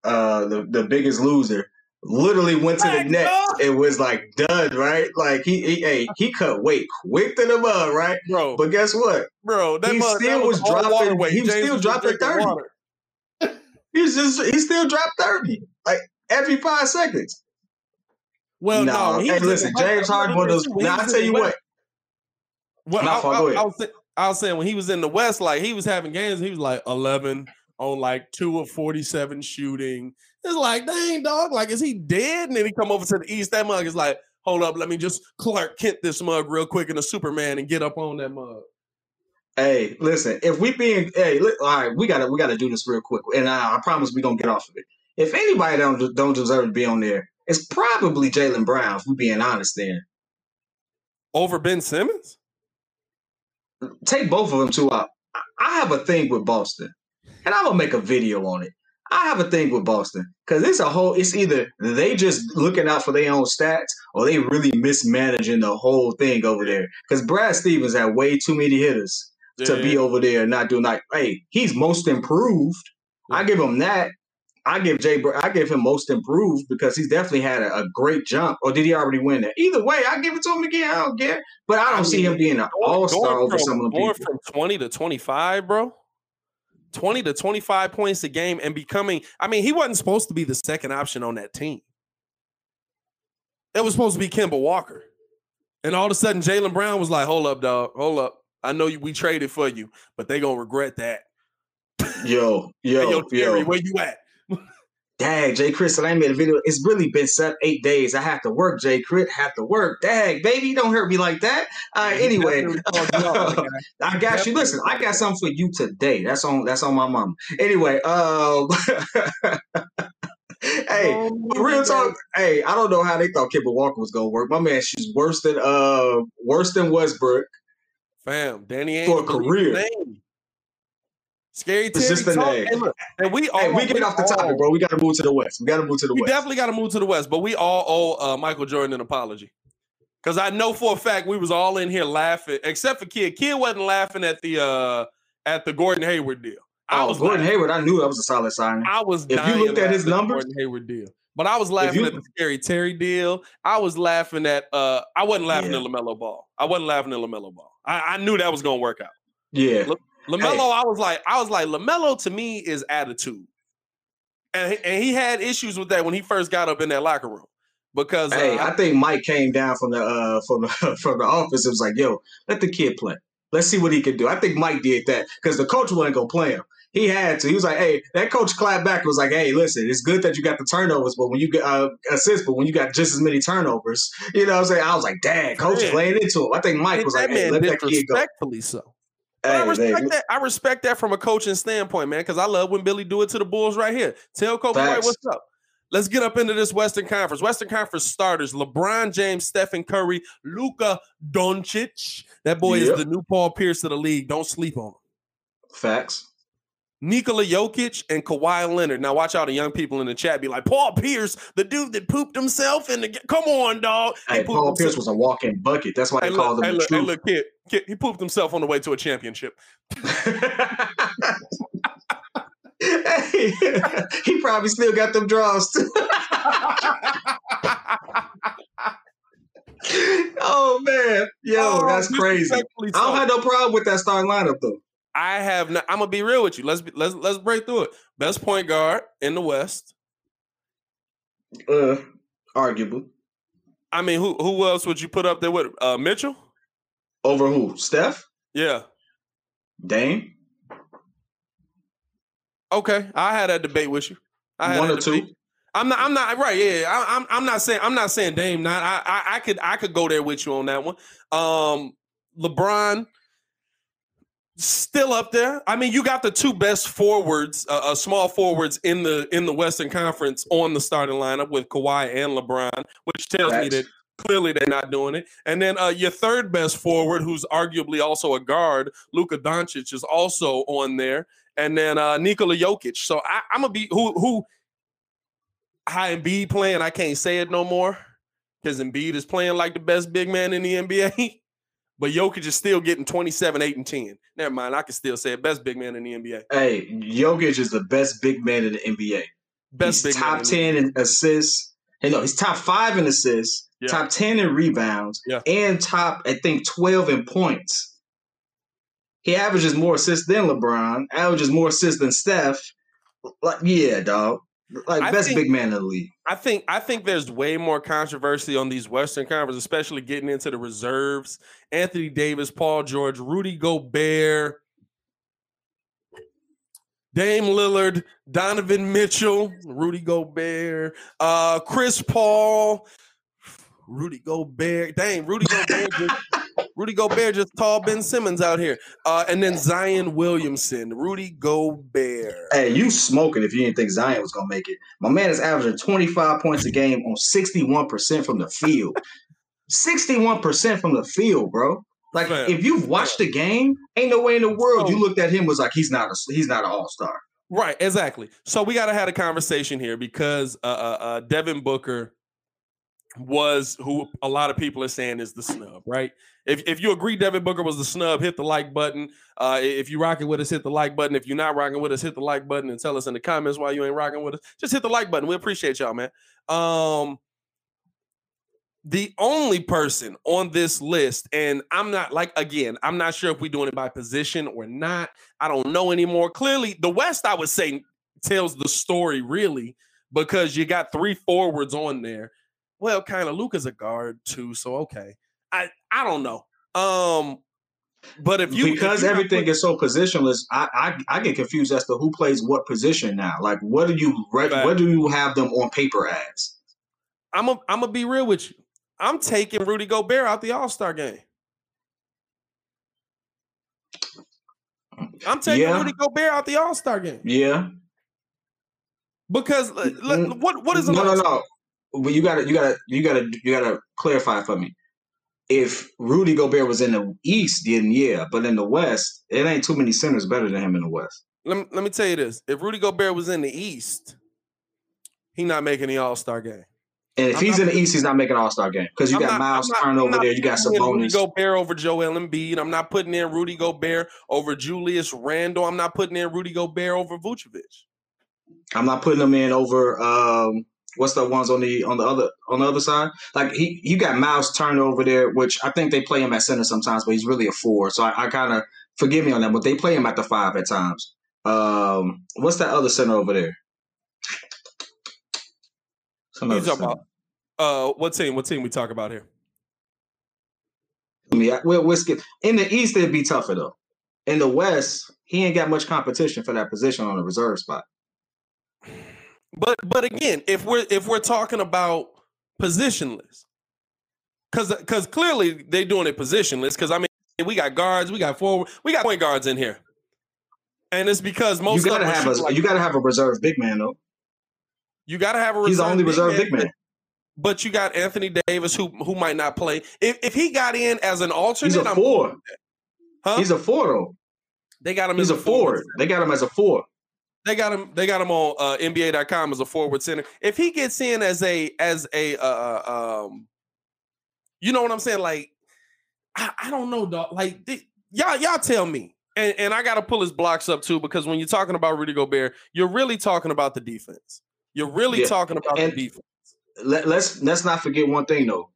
Speaker 2: uh the, the biggest loser literally went to the net. It was like done, right? Like he, he, hey, he cut weight quick to the mud, right,
Speaker 1: bro?
Speaker 2: But guess what,
Speaker 1: bro?
Speaker 2: That he mud, still was, was dropping. He was still dropping thirty. He's just he still dropped thirty like every five seconds.
Speaker 1: Well, no,
Speaker 2: no hey, listen, James Harden one of those. Now I tell you what.
Speaker 1: Well, I, I, I, was, I was saying when he was in the West, like he was having games, he was like 11, on like two of 47 shooting. It's like, dang, dog, like, is he dead? And then he come over to the east. That mug is like, hold up, let me just Clark Kent this mug real quick in a Superman and get up on that mug.
Speaker 2: Hey, listen, if we being hey, look, all right, we gotta we gotta do this real quick, and I, I promise we gonna get off of it. If anybody don't don't deserve to be on there, it's probably Jaylen Brown. If we're being honest, there
Speaker 1: over Ben Simmons.
Speaker 2: Take both of them two out. I have a thing with Boston, and I'm gonna make a video on it. I have a thing with Boston because it's a whole. It's either they just looking out for their own stats, or they really mismanaging the whole thing over there. Because Brad Stevens had way too many hitters yeah. to be over there and not doing like, hey, he's most improved. Yeah. I give him that. I give Jay, I give him most improved because he's definitely had a, a, great jump. Or did he already win that? Either way, I give it to him again. I don't care. But I don't I mean, see him being an all star over some of the people.
Speaker 1: from twenty to twenty five, bro. 20 to 25 points a game and becoming, I mean, he wasn't supposed to be the second option on that team. It was supposed to be Kemba Walker. And all of a sudden, Jaylen Brown was like, hold up, dog. Hold up. I know you, we traded for you, but they gonna regret that.
Speaker 2: Yo, yo, hey, yo, Terry,
Speaker 1: yo. where you at?
Speaker 2: Dag, Jay Chris, I made a video. It's really been set eight days. I have to work, Jay Chris. Have to work. Dag, baby, don't hurt me like that. All right, anyway, I got you. Listen, I got something for you today. That's on. That's on my mom. Anyway, um. hey, oh, real talk. Hey, I don't know how they thought Kemba Walker was gonna work. My man, she's worse than uh worse than Westbrook.
Speaker 1: Fam, Danny
Speaker 2: Ainge for a career.
Speaker 1: Scary Terry talk.
Speaker 2: Hey, look, and we all, hey, we get off the topic, bro. We got to move to the west. We got to move to the
Speaker 1: we
Speaker 2: west.
Speaker 1: definitely got to move to the west, but we all owe uh, Michael Jordan an apology because I know for a fact we was all in here laughing, except for Kid. Kid wasn't laughing at the uh at the Gordon Hayward deal.
Speaker 2: I oh, was Gordon laughing. Hayward. I knew that was a solid sign.
Speaker 1: I was.
Speaker 2: If you looked at his numbers,
Speaker 1: Gordon Hayward deal. But I was laughing you, at the scary Terry deal. I was laughing at. uh I wasn't laughing yeah. at Lamelo Ball. I wasn't laughing at Lamelo Ball. I, I knew that was gonna work out.
Speaker 2: Yeah.
Speaker 1: Lamelo, hey. I was like, I was like, Lamelo to me is attitude, and and he had issues with that when he first got up in that locker room because
Speaker 2: hey, uh, I think Mike came down from the uh from the from the office It was like, yo, let the kid play. Let's see what he can do. I think Mike did that because the coach wasn't gonna play him. He had to. He was like, "Hey, that coach clapped back and was like, hey, listen, it's good that you got the turnovers, but when you get uh, assists, but when you got just as many turnovers, you know what I'm saying? I was like, dang, coach playing into him. I think Mike was like, hey, let that kid go.
Speaker 1: Respectfully so. Hey, I respect that. I respect that from a coaching standpoint, man, because I love when Billy do it to the Bulls right here. Tell Coby White what's up. Let's get up into this Western Conference. Western Conference starters: LeBron James, Stephen Curry, Luka Doncic. That boy yep. is the new Paul Pierce of the league. Don't sleep on him.
Speaker 2: Facts.
Speaker 1: Nikola Jokic and Kawhi Leonard. Now watch out the young people in the chat be like, Paul Pierce, the dude that pooped himself in the come on, dog.
Speaker 2: Hey, Paul himself. Pierce was a walking bucket. That's why they hey, called him
Speaker 1: hey,
Speaker 2: the
Speaker 1: look,
Speaker 2: truth.
Speaker 1: Hey, look, kid, kid, he pooped himself on the way to a championship.
Speaker 2: hey, he probably still got them draws too. oh man, yo, oh, that's crazy. I don't have no problem with that starting lineup though.
Speaker 1: I have not. I'm gonna be real with you. Let's be, let's let's break through it. Best point guard in the West.
Speaker 2: Uh, arguable.
Speaker 1: I mean, who who else would you put up there with uh, Mitchell?
Speaker 2: Over who? Steph?
Speaker 1: Yeah.
Speaker 2: Dame.
Speaker 1: Okay, I had that debate with you. I had
Speaker 2: one or two.
Speaker 1: I'm not. I'm not right. Yeah, I, am I'm, I'm not saying. I'm not saying Dame. Not. I, I. I could. I could go there with you on that one. Um, LeBron still up there. I mean, you got the two best forwards, uh, uh, small forwards in the in the Western Conference on the starting lineup with Kawhi and LeBron, which tells me that clearly they're not doing it. And then uh, your third best forward, who's arguably also a guard, Luka Doncic, is also on there. And then uh, Nikola Jokic. So I, am gonna be who who high Embiid playing. I can't say it no more because Embiid is playing like the best big man in the NBA. But Jokic is still getting 27, 8, and 10. Never mind. I can still say it. Best big man in the NBA.
Speaker 2: Hey, Jokic is the best big man in the NBA. Best he's top 10 in assists. Hey, no, he's top five in assists, yeah. top 10 in rebounds, yeah. and top, I think, 12 in points. He averages more assists than LeBron, averages more assists than Steph. Like, yeah, dog. Like I best think, big man in the league.
Speaker 1: I think I think there's way more controversy on these Western Conference, especially getting into the reserves. Anthony Davis, Paul George, Rudy Gobert, Dame Lillard, Donovan Mitchell, Rudy Gobert, uh, Chris Paul, Rudy Gobert. Dang, Rudy Gobert just, Rudy Gobert just tall Ben Simmons out here. Uh, and then Zion Williamson, Rudy Gobert.
Speaker 2: Hey, you smoking if you didn't think Zion was gonna make it. My man is averaging 25 points a game on 61% from the field. 61% from the field, bro. Like Man. if you've watched the game, ain't no way in the world you looked at him was like he's not a he's not an all-star.
Speaker 1: Right, exactly. So we got to have a conversation here because uh, uh, uh, Devin Booker was who a lot of people are saying is the snub, right? If, if you agree Devin Booker was the snub, hit the like button. Uh, if you rocking with us, hit the like button. If you're not rocking with us, hit the like button and tell us in the comments why you ain't rocking with us. Just hit the like button. We appreciate y'all, man. Um, the only person on this list, and I'm not like again, I'm not sure if we're doing it by position or not. I don't know anymore. Clearly, the West, I would say, tells the story really because you got three forwards on there well, kind of Luka's a guard too, so okay. I I don't know. Um, but if you
Speaker 2: because
Speaker 1: if
Speaker 2: everything put, is so positionless, I, I I get confused as to who plays what position now. Like, what do you what do you have them on paper as?
Speaker 1: I'm a, I'm gonna be real with you. I'm taking Rudy Gobert out the All Star game. I'm taking yeah. Rudy Gobert out the All Star game.
Speaker 2: Yeah.
Speaker 1: Because mm, what what is
Speaker 2: no no no but you gotta you gotta you gotta you gotta clarify for me. If Rudy Gobert was in the East, then yeah, but in the West, it ain't too many centers better than him in the West.
Speaker 1: Let me, let me tell you this: if Rudy Gobert was in the East, he not making the All Star game.
Speaker 2: And if I'm he's in the East, he's not making All Star game because you I'm got not, Miles Turner over there. You got Sabonis.
Speaker 1: Rudy Gobert over Joel Embiid. I'm not putting in Rudy Gobert over Julius Randle. I'm not putting in Rudy Gobert over Vucevic.
Speaker 2: I'm not putting them in over um, what's the ones on the on the other on the other side? Like he you got Miles Turner over there, which I think they play him at center sometimes, but he's really a four. So I, I kind of forgive me on that, but they play him at the five at times. Um, what's that other center over there?
Speaker 1: You talking about? Uh, what team? What team we talk about here?
Speaker 2: Yeah, we'll, we'll skip. In the East, it'd be tougher though. In the West, he ain't got much competition for that position on the reserve spot.
Speaker 1: But but again, if we're if we're talking about positionless, because because clearly they're doing it positionless. Because I mean, we got guards, we got forward, we got point guards in here, and it's because most
Speaker 2: you gotta have a like, you gotta have a reserve big man though.
Speaker 1: You gotta have a
Speaker 2: he's the only big reserve man, big man.
Speaker 1: But you got Anthony Davis who who might not play. If if he got in as an alternate,
Speaker 2: he's a four. Huh? He's a four though.
Speaker 1: They got him.
Speaker 2: He's a forward. They got him as a four.
Speaker 1: They got him. They got him on uh, NBA.com as a forward center. If he gets in as a as a uh, uh, um, you know what I'm saying? Like, I, I don't know, dog. Like, y'all y'all tell me. And, and I got to pull his blocks up too because when you're talking about Rudy Gobert, you're really talking about the defense. You're really yeah. talking about and the defense.
Speaker 2: Let, let's let's not forget one thing though.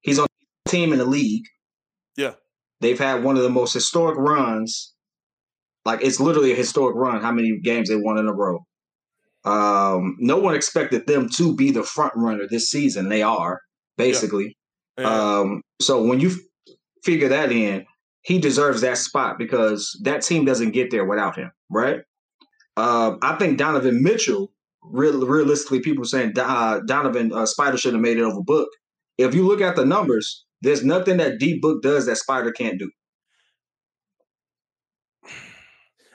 Speaker 2: He's on team in the league.
Speaker 1: Yeah.
Speaker 2: They've had one of the most historic runs like it's literally a historic run. How many games they won in a row? Um, no one expected them to be the front runner this season. They are basically. Yeah. Yeah. Um, so when you f- figure that in, he deserves that spot because that team doesn't get there without him, right? Uh, I think Donovan Mitchell. Real, realistically, people saying uh, Donovan uh, Spider should have made it over Book. If you look at the numbers, there's nothing that D Book does that Spider can't do.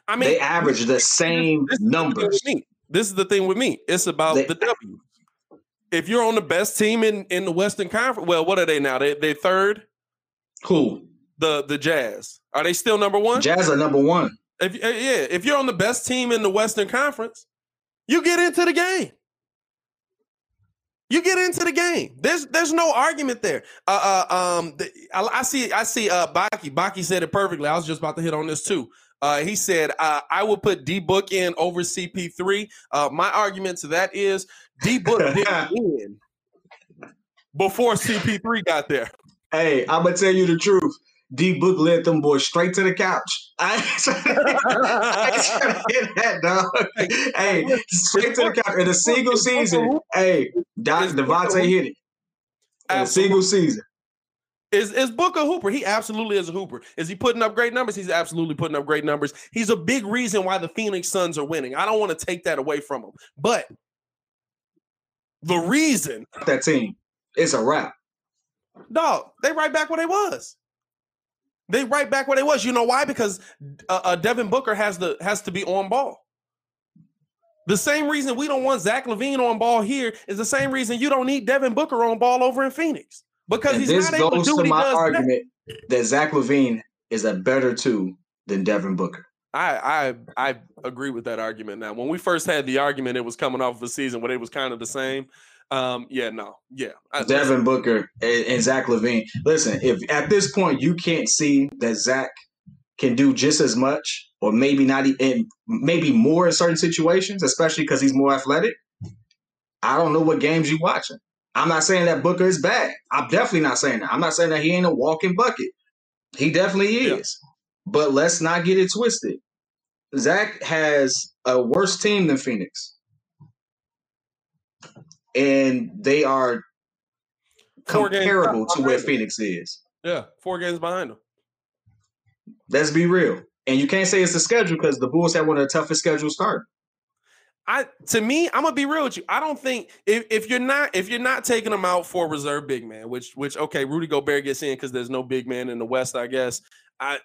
Speaker 2: I mean, they average the same this numbers.
Speaker 1: This is the thing with me. It's about they, the W. If you're on the best team in in the Western Conference, well, what are they now? They they third.
Speaker 2: Who?
Speaker 1: The the Jazz. Are they still number one?
Speaker 2: Jazz are number one.
Speaker 1: If uh, yeah, if you're on the best team in the Western Conference, you get into the game. You get into the game. There's there's no argument there. Uh, uh um, the, I, I, see I see uh Baki. Baki said it perfectly. I was just about to hit on this too. Uh, he said, uh, I would put D Book in over CP3. Uh, my argument to that is D Book didn't win before CP3 got there.
Speaker 2: Hey, I'm going to tell you the truth. D Book led them boys straight to the couch. I ain't trying to hit that, dog. Hey, straight to the couch in a single season. Hey, Devontae hit it. In a single season.
Speaker 1: Is is Booker Hooper? He absolutely is a hooper. Is he putting up great numbers? He's absolutely putting up great numbers. He's a big reason why the Phoenix Suns are winning. I don't want to take that away from him, but the reason
Speaker 2: that team is a wrap.
Speaker 1: Dog, they right back where they was. They right back where they was. You know why? Because uh, uh, Devin Booker has the has to be on ball. The same reason we don't want Zach LaVine on ball here is the same reason you don't need Devin Booker on ball over in Phoenix because and he's not able to do what he my does
Speaker 2: argument that Zach LaVine is a better two than Devin Booker.
Speaker 1: I I I agree with that argument. Now, when we first had the argument, it was coming off of a season where it was kind of the same. Um, yeah, no, yeah.
Speaker 2: Devin Booker and, and Zach LaVine. Listen, if at this point you can't see that Zach can do just as much, or maybe not even maybe more in certain situations, especially because he's more athletic. I don't know what games you watching. I'm not saying that Booker is bad. I'm definitely not saying that. I'm not saying that he ain't a walking bucket. He definitely is. Yeah. But let's not get it twisted. Zach has a worse team than Phoenix. And they are four comparable to where Phoenix is.
Speaker 1: Yeah, four games behind them.
Speaker 2: Let's be real. And you can't say it's the schedule because the Bulls have one of the toughest schedules start.
Speaker 1: I to me, I'm gonna be real with you. I don't think if, if you're not if you're not taking them out for reserve big man, which which okay, Rudy Gobert gets in because there's no big man in the West, I guess. I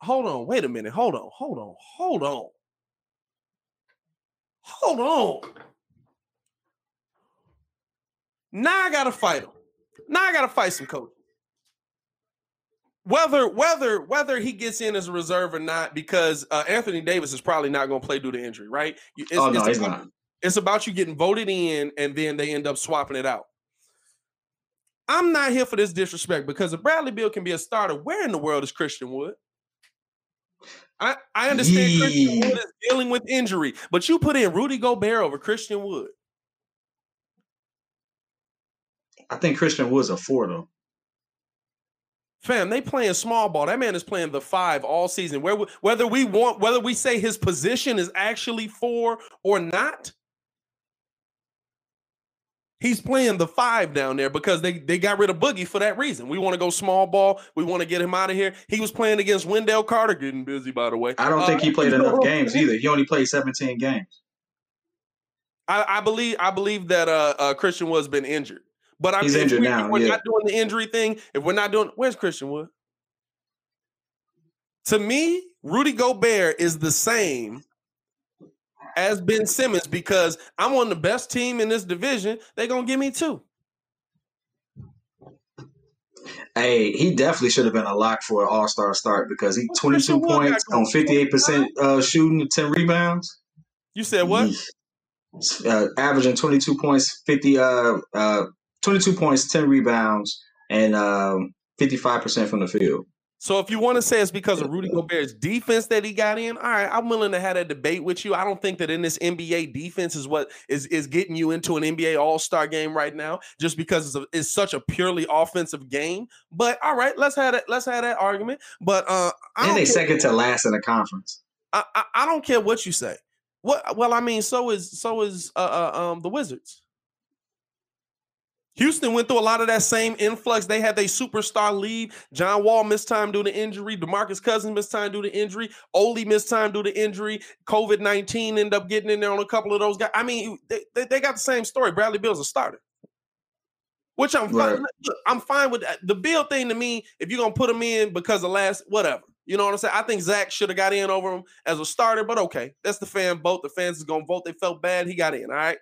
Speaker 1: hold on, wait a minute, hold on, hold on, hold on, hold on. Now I gotta fight him. Now I gotta fight some coaches whether whether whether he gets in as a reserve or not, because uh, Anthony Davis is probably not going to play due to injury, right?
Speaker 2: It's, oh no,
Speaker 1: it's
Speaker 2: he's
Speaker 1: about,
Speaker 2: not.
Speaker 1: It's about you getting voted in, and then they end up swapping it out. I'm not here for this disrespect because if Bradley Beal can be a starter, where in the world is Christian Wood? I, I understand. Christian Wood is dealing with injury, but you put in Rudy Gobert over Christian Wood.
Speaker 2: I think Christian Wood's a four though.
Speaker 1: Fam, they playing small ball. That man is playing the five all season. Where whether we want, whether we say his position is actually four or not, he's playing the five down there because they they got rid of Boogie for that reason. We want to go small ball. We want to get him out of here. He was playing against Wendell Carter, getting busy. By the way,
Speaker 2: I don't uh, think he played enough games either. He only played seventeen games.
Speaker 1: I, I believe I believe that uh, uh, Christian was been injured. But I'm
Speaker 2: He's injured we, now.
Speaker 1: We're
Speaker 2: yeah.
Speaker 1: not doing the injury thing. If we're not doing, where's Christian Wood? To me, Rudy Gobert is the same as Ben Simmons because I'm on the best team in this division. They're gonna give me two.
Speaker 2: Hey, he definitely should have been a lock for an All Star start because he 22 points on 58 percent uh, shooting, 10 rebounds.
Speaker 1: You said what?
Speaker 2: Uh, averaging 22 points, 50 uh, uh, 22 points, 10 rebounds, and um, 55% from the field.
Speaker 1: So if you want to say it's because of Rudy Gobert's defense that he got in, all right, I'm willing to have a debate with you. I don't think that in this NBA defense is what is is getting you into an NBA All Star game right now, just because it's, a, it's such a purely offensive game. But all right, let's have that. Let's have that argument. But uh,
Speaker 2: I and they second to last in the conference.
Speaker 1: I, I, I don't care what you say. What? Well, I mean, so is so is uh, uh um the Wizards. Houston went through a lot of that same influx. They had their superstar leave. John Wall missed time due to injury. DeMarcus Cousins missed time due to injury. Oli missed time due to injury. COVID 19 ended up getting in there on a couple of those guys. I mean, they, they, they got the same story. Bradley Beal's a starter. Which I'm right. fine. Look, I'm fine with that. The Beal thing to me, if you're gonna put him in because of last, whatever. You know what I'm saying? I think Zach should have got in over him as a starter, but okay. That's the fan vote. The fans is gonna vote. They felt bad. He got in. All right.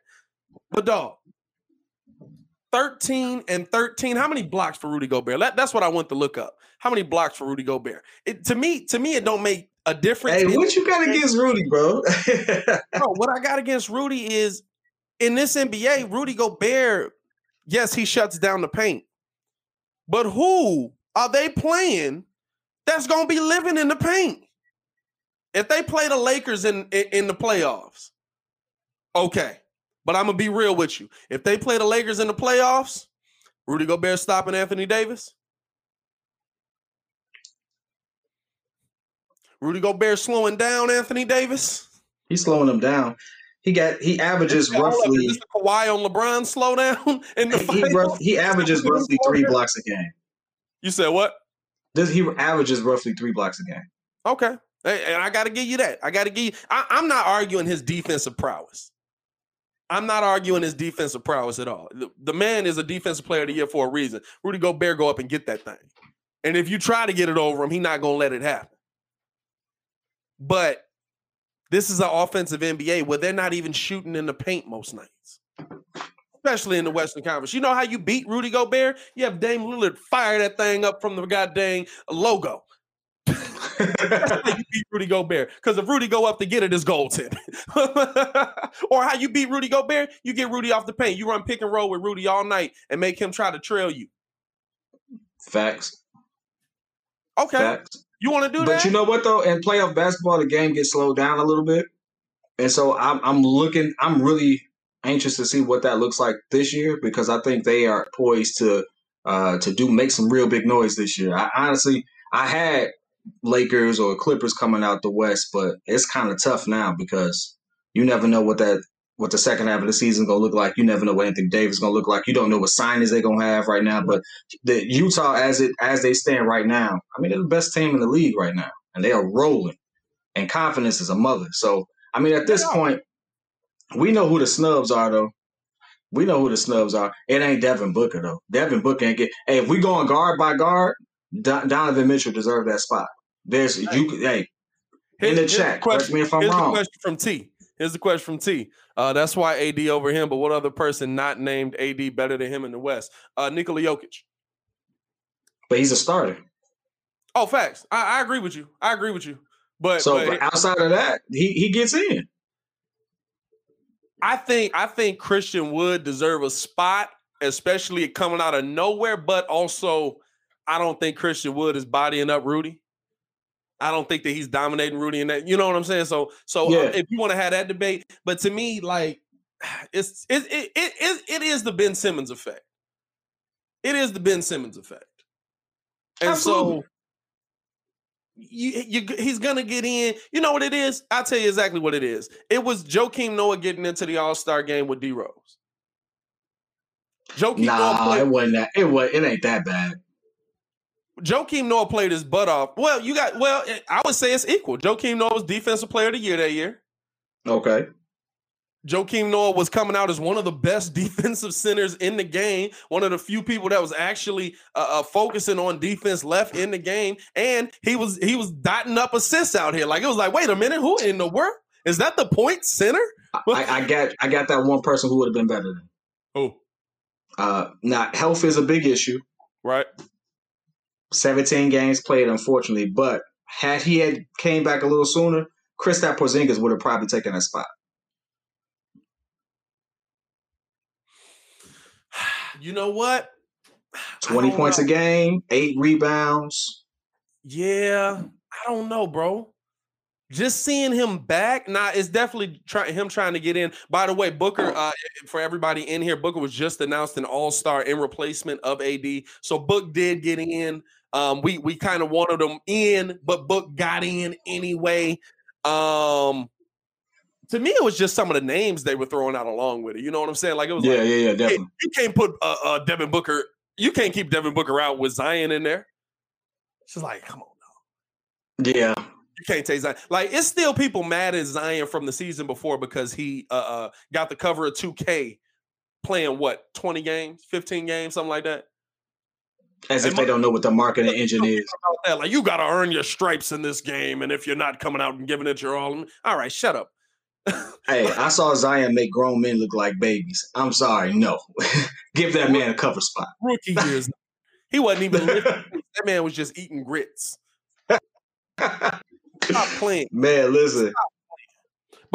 Speaker 1: But dog, 13 and 13. How many blocks for Rudy Gobert? That, that's what I want to look up. How many blocks for Rudy Gobert? It, to me, to me, it don't make a difference.
Speaker 2: Hey, what you got against Rudy, bro?
Speaker 1: bro? What I got against Rudy is in this NBA, Rudy Gobert, yes, he shuts down the paint. But who are they playing that's gonna be living in the paint? If they play the Lakers in, in, in the playoffs, okay. But I'm gonna be real with you. If they play the Lakers in the playoffs, Rudy Gobert stopping Anthony Davis. Rudy Gobert slowing down Anthony Davis.
Speaker 2: He's slowing him down. He got he averages
Speaker 1: yeah,
Speaker 2: roughly.
Speaker 1: The Kawhi on LeBron slowdown in the
Speaker 2: he, he, he averages roughly three blocks a game.
Speaker 1: You said what?
Speaker 2: Does he averages roughly three blocks a game?
Speaker 1: Okay, and I got to give you that. I got to give you. I, I'm not arguing his defensive prowess. I'm not arguing his defensive prowess at all. The, the, man is a defensive player of the year for a reason. Rudy Gobert go up and get that thing. And if you try to get it over him, he's not going to let it happen. But this is an offensive NBA where they're not even shooting in the paint most nights, especially in the Western Conference. You know how you beat Rudy Gobert? You have Dame Lillard fire that thing up from the goddamn logo. How you beat Rudy Gobert. Because if Rudy go up to get it, it's goaltending. or how you beat Rudy Gobert, you get Rudy off the paint. You run pick and roll with Rudy all night and make him try to trail you.
Speaker 2: Facts.
Speaker 1: Okay. Facts. You want to do
Speaker 2: but
Speaker 1: that?
Speaker 2: But you know what though? In playoff basketball, the game gets slowed down a little bit. And so I'm I'm looking, I'm really anxious to see what that looks like this year because I think they are poised to uh to do make some real big noise this year. I honestly I had Lakers or Clippers coming out the West, but it's kind of tough now because you never know what that what the second half of the season gonna look like. You never know what Anthony Davis gonna look like. You don't know what signings they're gonna have right now. But the Utah, as it as they stand right now, I mean they're the best team in the league right now, and they are rolling. And confidence is a mother. So I mean, at this point, we know who the snubs are, though. We know who the snubs are. It ain't Devin Booker though. Devin Booker ain't get. Hey, if we going guard by guard, Donovan Mitchell deserved that spot. There's you. Hey, in the chat, correct me if I'm
Speaker 1: here's
Speaker 2: wrong.
Speaker 1: The question from T. Here's the question from T. Uh, that's why AD over him, but what other person not named AD better than him in the West? Uh, Nikola Jokic.
Speaker 2: But he's a starter.
Speaker 1: Oh, facts. I, I agree with you. I agree with you. But
Speaker 2: so
Speaker 1: but,
Speaker 2: outside of that, he he gets in.
Speaker 1: I think I think Christian Wood deserve a spot, especially coming out of nowhere. But also, I don't think Christian Wood is bodying up Rudy. I don't think that he's dominating Rudy in that. You know what I'm saying? So, so um, yeah. if you want to have that debate, but to me, like it's it it, it it it is the Ben Simmons effect. It is the Ben Simmons effect, and Absolutely. so you, you he's gonna get in. You know what it is? I'll tell you exactly what it is. It was Joakim Noah getting into the All Star game with D Rose.
Speaker 2: Joakim nah, Noah played, it wasn't that. It was. It ain't that bad.
Speaker 1: Joakim Noah played his butt off. Well, you got well, I would say it's equal. Joakim Noah was defensive player of the year that year.
Speaker 2: Okay.
Speaker 1: Joakim Noah was coming out as one of the best defensive centers in the game, one of the few people that was actually uh, uh, focusing on defense left in the game, and he was he was dotting up assists out here. Like it was like, wait a minute, who in the world is that? The point center?
Speaker 2: I, I got I got that one person who would have been better than.
Speaker 1: Who?
Speaker 2: Uh, now health is a big issue,
Speaker 1: right?
Speaker 2: 17 games played, unfortunately. But had he had came back a little sooner, Kristaps Porzingis would have probably taken that spot.
Speaker 1: You know what?
Speaker 2: 20 points know. a game, eight rebounds.
Speaker 1: Yeah, I don't know, bro. Just seeing him back, now nah, it's definitely try, him trying to get in. By the way, Booker, uh, for everybody in here, Booker was just announced an All Star in replacement of AD. So Book did get in. Um, we we kind of wanted him in, but Book got in anyway. Um, to me, it was just some of the names they were throwing out along with it. You know what I'm saying? Like it was
Speaker 2: yeah,
Speaker 1: like,
Speaker 2: yeah, yeah, definitely. Hey,
Speaker 1: you can't put uh, uh, Devin Booker. You can't keep Devin Booker out with Zion in there. She's like, come on
Speaker 2: now. Yeah.
Speaker 1: You can't take Zion. Like it's still people mad at Zion from the season before because he uh, uh got the cover of 2K playing what 20 games, 15 games, something like that.
Speaker 2: As if they don't know what the marketing engine is.
Speaker 1: That. Like you got to earn your stripes in this game, and if you're not coming out and giving it your all, all right, shut up.
Speaker 2: hey, I saw Zion make grown men look like babies. I'm sorry, no. Give that man a cover spot.
Speaker 1: Rookie years. he wasn't even that man was just eating grits. Stop playing.
Speaker 2: Man, listen.
Speaker 1: Stop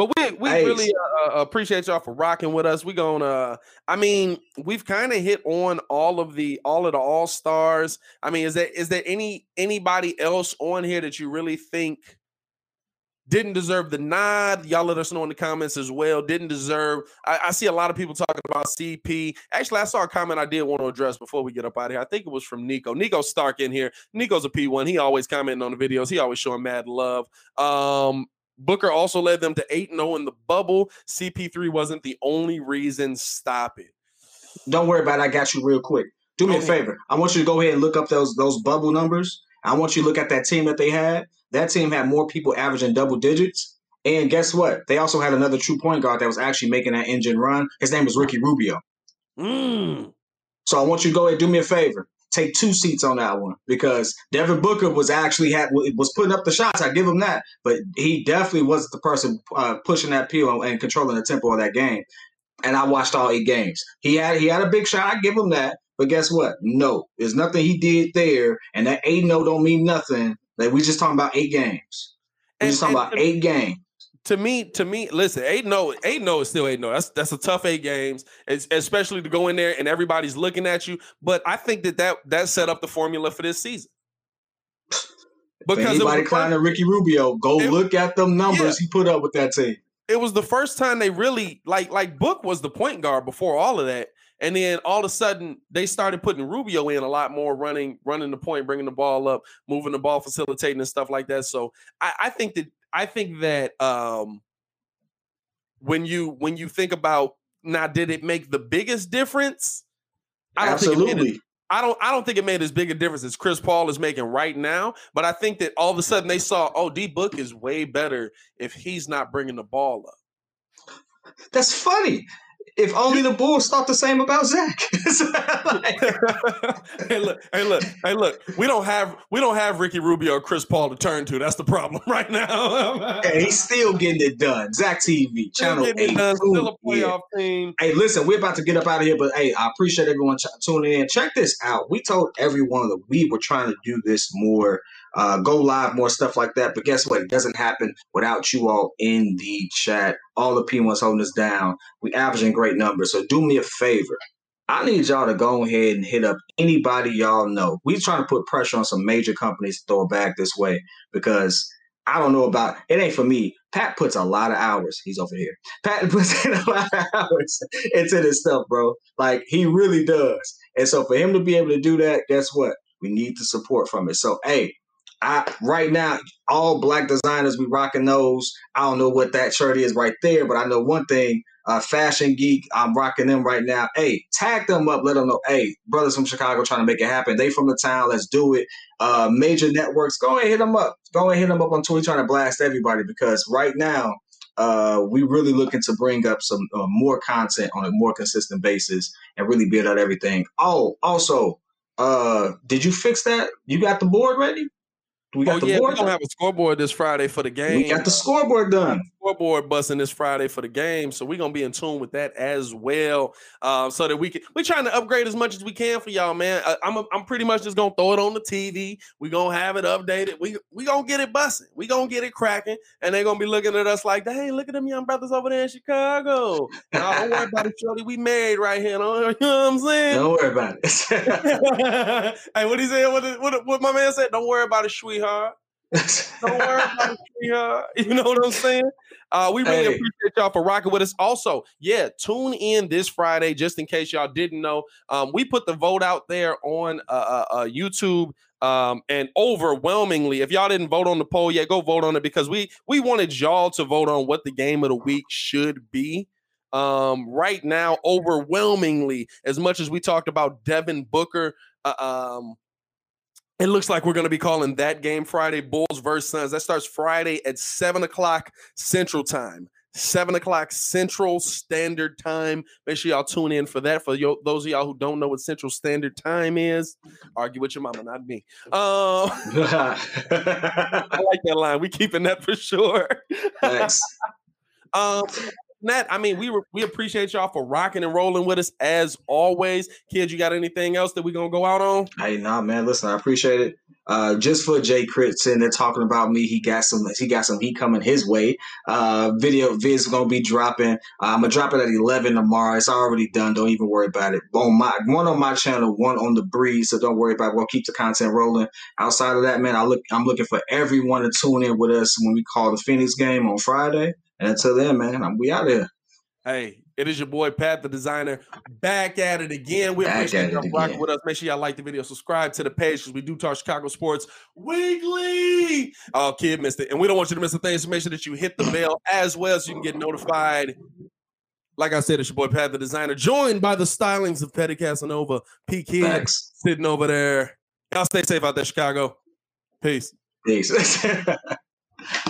Speaker 1: but we we hey. really uh, uh, appreciate y'all for rocking with us. We gonna, uh, I mean, we've kind of hit on all of the all of the all stars. I mean, is there is there any anybody else on here that you really think didn't deserve the nod? Y'all let us know in the comments as well. Didn't deserve. I, I see a lot of people talking about CP. Actually, I saw a comment I did want to address before we get up out of here. I think it was from Nico. Nico Stark in here. Nico's a P1. He always commenting on the videos. He always showing mad love. Um, Booker also led them to 8 0 in the bubble. CP3 wasn't the only reason. Stop it.
Speaker 2: Don't worry about it. I got you real quick. Do me a favor. I want you to go ahead and look up those those bubble numbers. I want you to look at that team that they had. That team had more people averaging double digits. And guess what? They also had another true point guard that was actually making that engine run. His name was Ricky Rubio.
Speaker 1: Mm.
Speaker 2: So I want you to go ahead and do me a favor. Take two seats on that one because Devin Booker was actually had was putting up the shots. I give him that, but he definitely wasn't the person uh, pushing that peel and controlling the tempo of that game. And I watched all eight games. He had he had a big shot. I give him that. But guess what? No, there's nothing he did there, and that eight no don't mean nothing. Like we just talking about eight games. We just talking about eight games
Speaker 1: to me, to me, listen, eight no, eight no is still eight no. That's that's a tough eight games, especially to go in there and everybody's looking at you. But I think that that that set up the formula for this season.
Speaker 2: Because anybody clowning Ricky Rubio, go it, look at the numbers yeah. he put up with that team.
Speaker 1: It was the first time they really like like Book was the point guard before all of that, and then all of a sudden they started putting Rubio in a lot more, running running the point, bringing the ball up, moving the ball, facilitating and stuff like that. So I, I think that I think that um, when you when you think about now, did it make the biggest difference?
Speaker 2: I don't Absolutely.
Speaker 1: Think it I don't I don't think it made as big a difference as Chris Paul is making right now, but I think that all of a sudden they saw, oh, D Book is way better if he's not bringing the ball up.
Speaker 2: That's funny if only the Bulls thought the same about Zach.
Speaker 1: hey, look, hey, look, hey, look. We don't have we don't have Ricky Rubio or Chris Paul to turn to. That's the problem right now.
Speaker 2: hey, he's still getting it done. Zach TV, Channel Eight, done,
Speaker 1: still a playoff yeah. team.
Speaker 2: Hey, listen, we're about to get up out of here, but hey, I appreciate everyone ch- tuning in. Check this out. We told everyone that we were trying to do this more uh, go live, more stuff like that. But guess what? It doesn't happen without you all in the chat. All the P1s holding us down. We averaging great numbers. So do me a favor. I need y'all to go ahead and hit up anybody y'all know. We trying to put pressure on some major companies to throw it back this way because I don't know about it. Ain't for me. Pat puts a lot of hours. He's over here. Pat puts in a lot of hours into this stuff, bro. Like he really does. And so for him to be able to do that, guess what? We need the support from it. So hey, I right now, all black designers we rocking those. I don't know what that shirt is right there, but I know one thing. Uh, Fashion Geek, I'm rocking them right now. Hey, tag them up, let them know. Hey, brothers from Chicago trying to make it happen. They from the town, let's do it. Uh, major networks, go ahead and hit them up. Go ahead and hit them up on Twitter, trying to blast everybody because right now uh, we really looking to bring up some uh, more content on a more consistent basis and really build out everything. Oh, also, uh, did you fix that? You got the board ready?
Speaker 1: We oh, got oh, yeah, we're gonna have a scoreboard this Friday for the game.
Speaker 2: We got the scoreboard done.
Speaker 1: Scoreboard busting this Friday for the game, so we're gonna be in tune with that as well. Uh, so that we can we're trying to upgrade as much as we can for y'all, man. I, am I'm, I'm pretty much just gonna throw it on the TV. We gonna have it updated. We we gonna get it busting. We gonna get it cracking, and they're gonna be looking at us like, hey, look at them young brothers over there in Chicago. Now, don't worry about it, Shorty. We married right here. You know what I'm saying?
Speaker 2: Don't worry about
Speaker 1: it. hey, what he said? What, what, what my man said? Don't worry about it, sweet sweetheart. Don't worry about it, sweetheart. You know what I'm saying? Uh, we really hey. appreciate y'all for rocking with us. Also, yeah, tune in this Friday just in case y'all didn't know. Um, we put the vote out there on uh, uh, uh, YouTube. Um, and overwhelmingly, if y'all didn't vote on the poll yet, go vote on it because we we wanted y'all to vote on what the game of the week should be. Um, right now, overwhelmingly, as much as we talked about Devin Booker, uh, um, it looks like we're going to be calling that game Friday Bulls versus Suns. That starts Friday at seven o'clock Central Time. Seven o'clock Central Standard Time. Make sure y'all tune in for that. For yo, those of y'all who don't know what Central Standard Time is, argue with your mama, not me. Um, I like that line. We keeping that for sure. Thanks. um, Nat, I mean, we we appreciate y'all for rocking and rolling with us as always. Kids, you got anything else that we gonna go out on?
Speaker 2: Hey, nah, man. Listen, I appreciate it. Uh, just for Jay Crit they're talking about me, he got some he got some heat coming his way. Uh, video vids gonna be dropping. Uh, I'm gonna drop it at 11 tomorrow. It's already done. Don't even worry about it. On my one on my channel, one on the breeze. So don't worry about. It. We'll keep the content rolling. Outside of that, man, I look. I'm looking for everyone to tune in with us when we call the Phoenix game on Friday. And until then, man, we out here.
Speaker 1: Hey, it is your boy Pat, the designer, back at it again. We appreciate y'all rocking with us. Make sure y'all like the video, subscribe to the page because we do talk Chicago sports weekly. Oh, kid missed it, and we don't want you to miss a thing. So make sure that you hit the bell as well so you can get notified. Like I said, it's your boy Pat, the designer, joined by the stylings of Petty Casanova, P Kid sitting over there. Y'all stay safe out there, Chicago. Peace.
Speaker 2: Peace.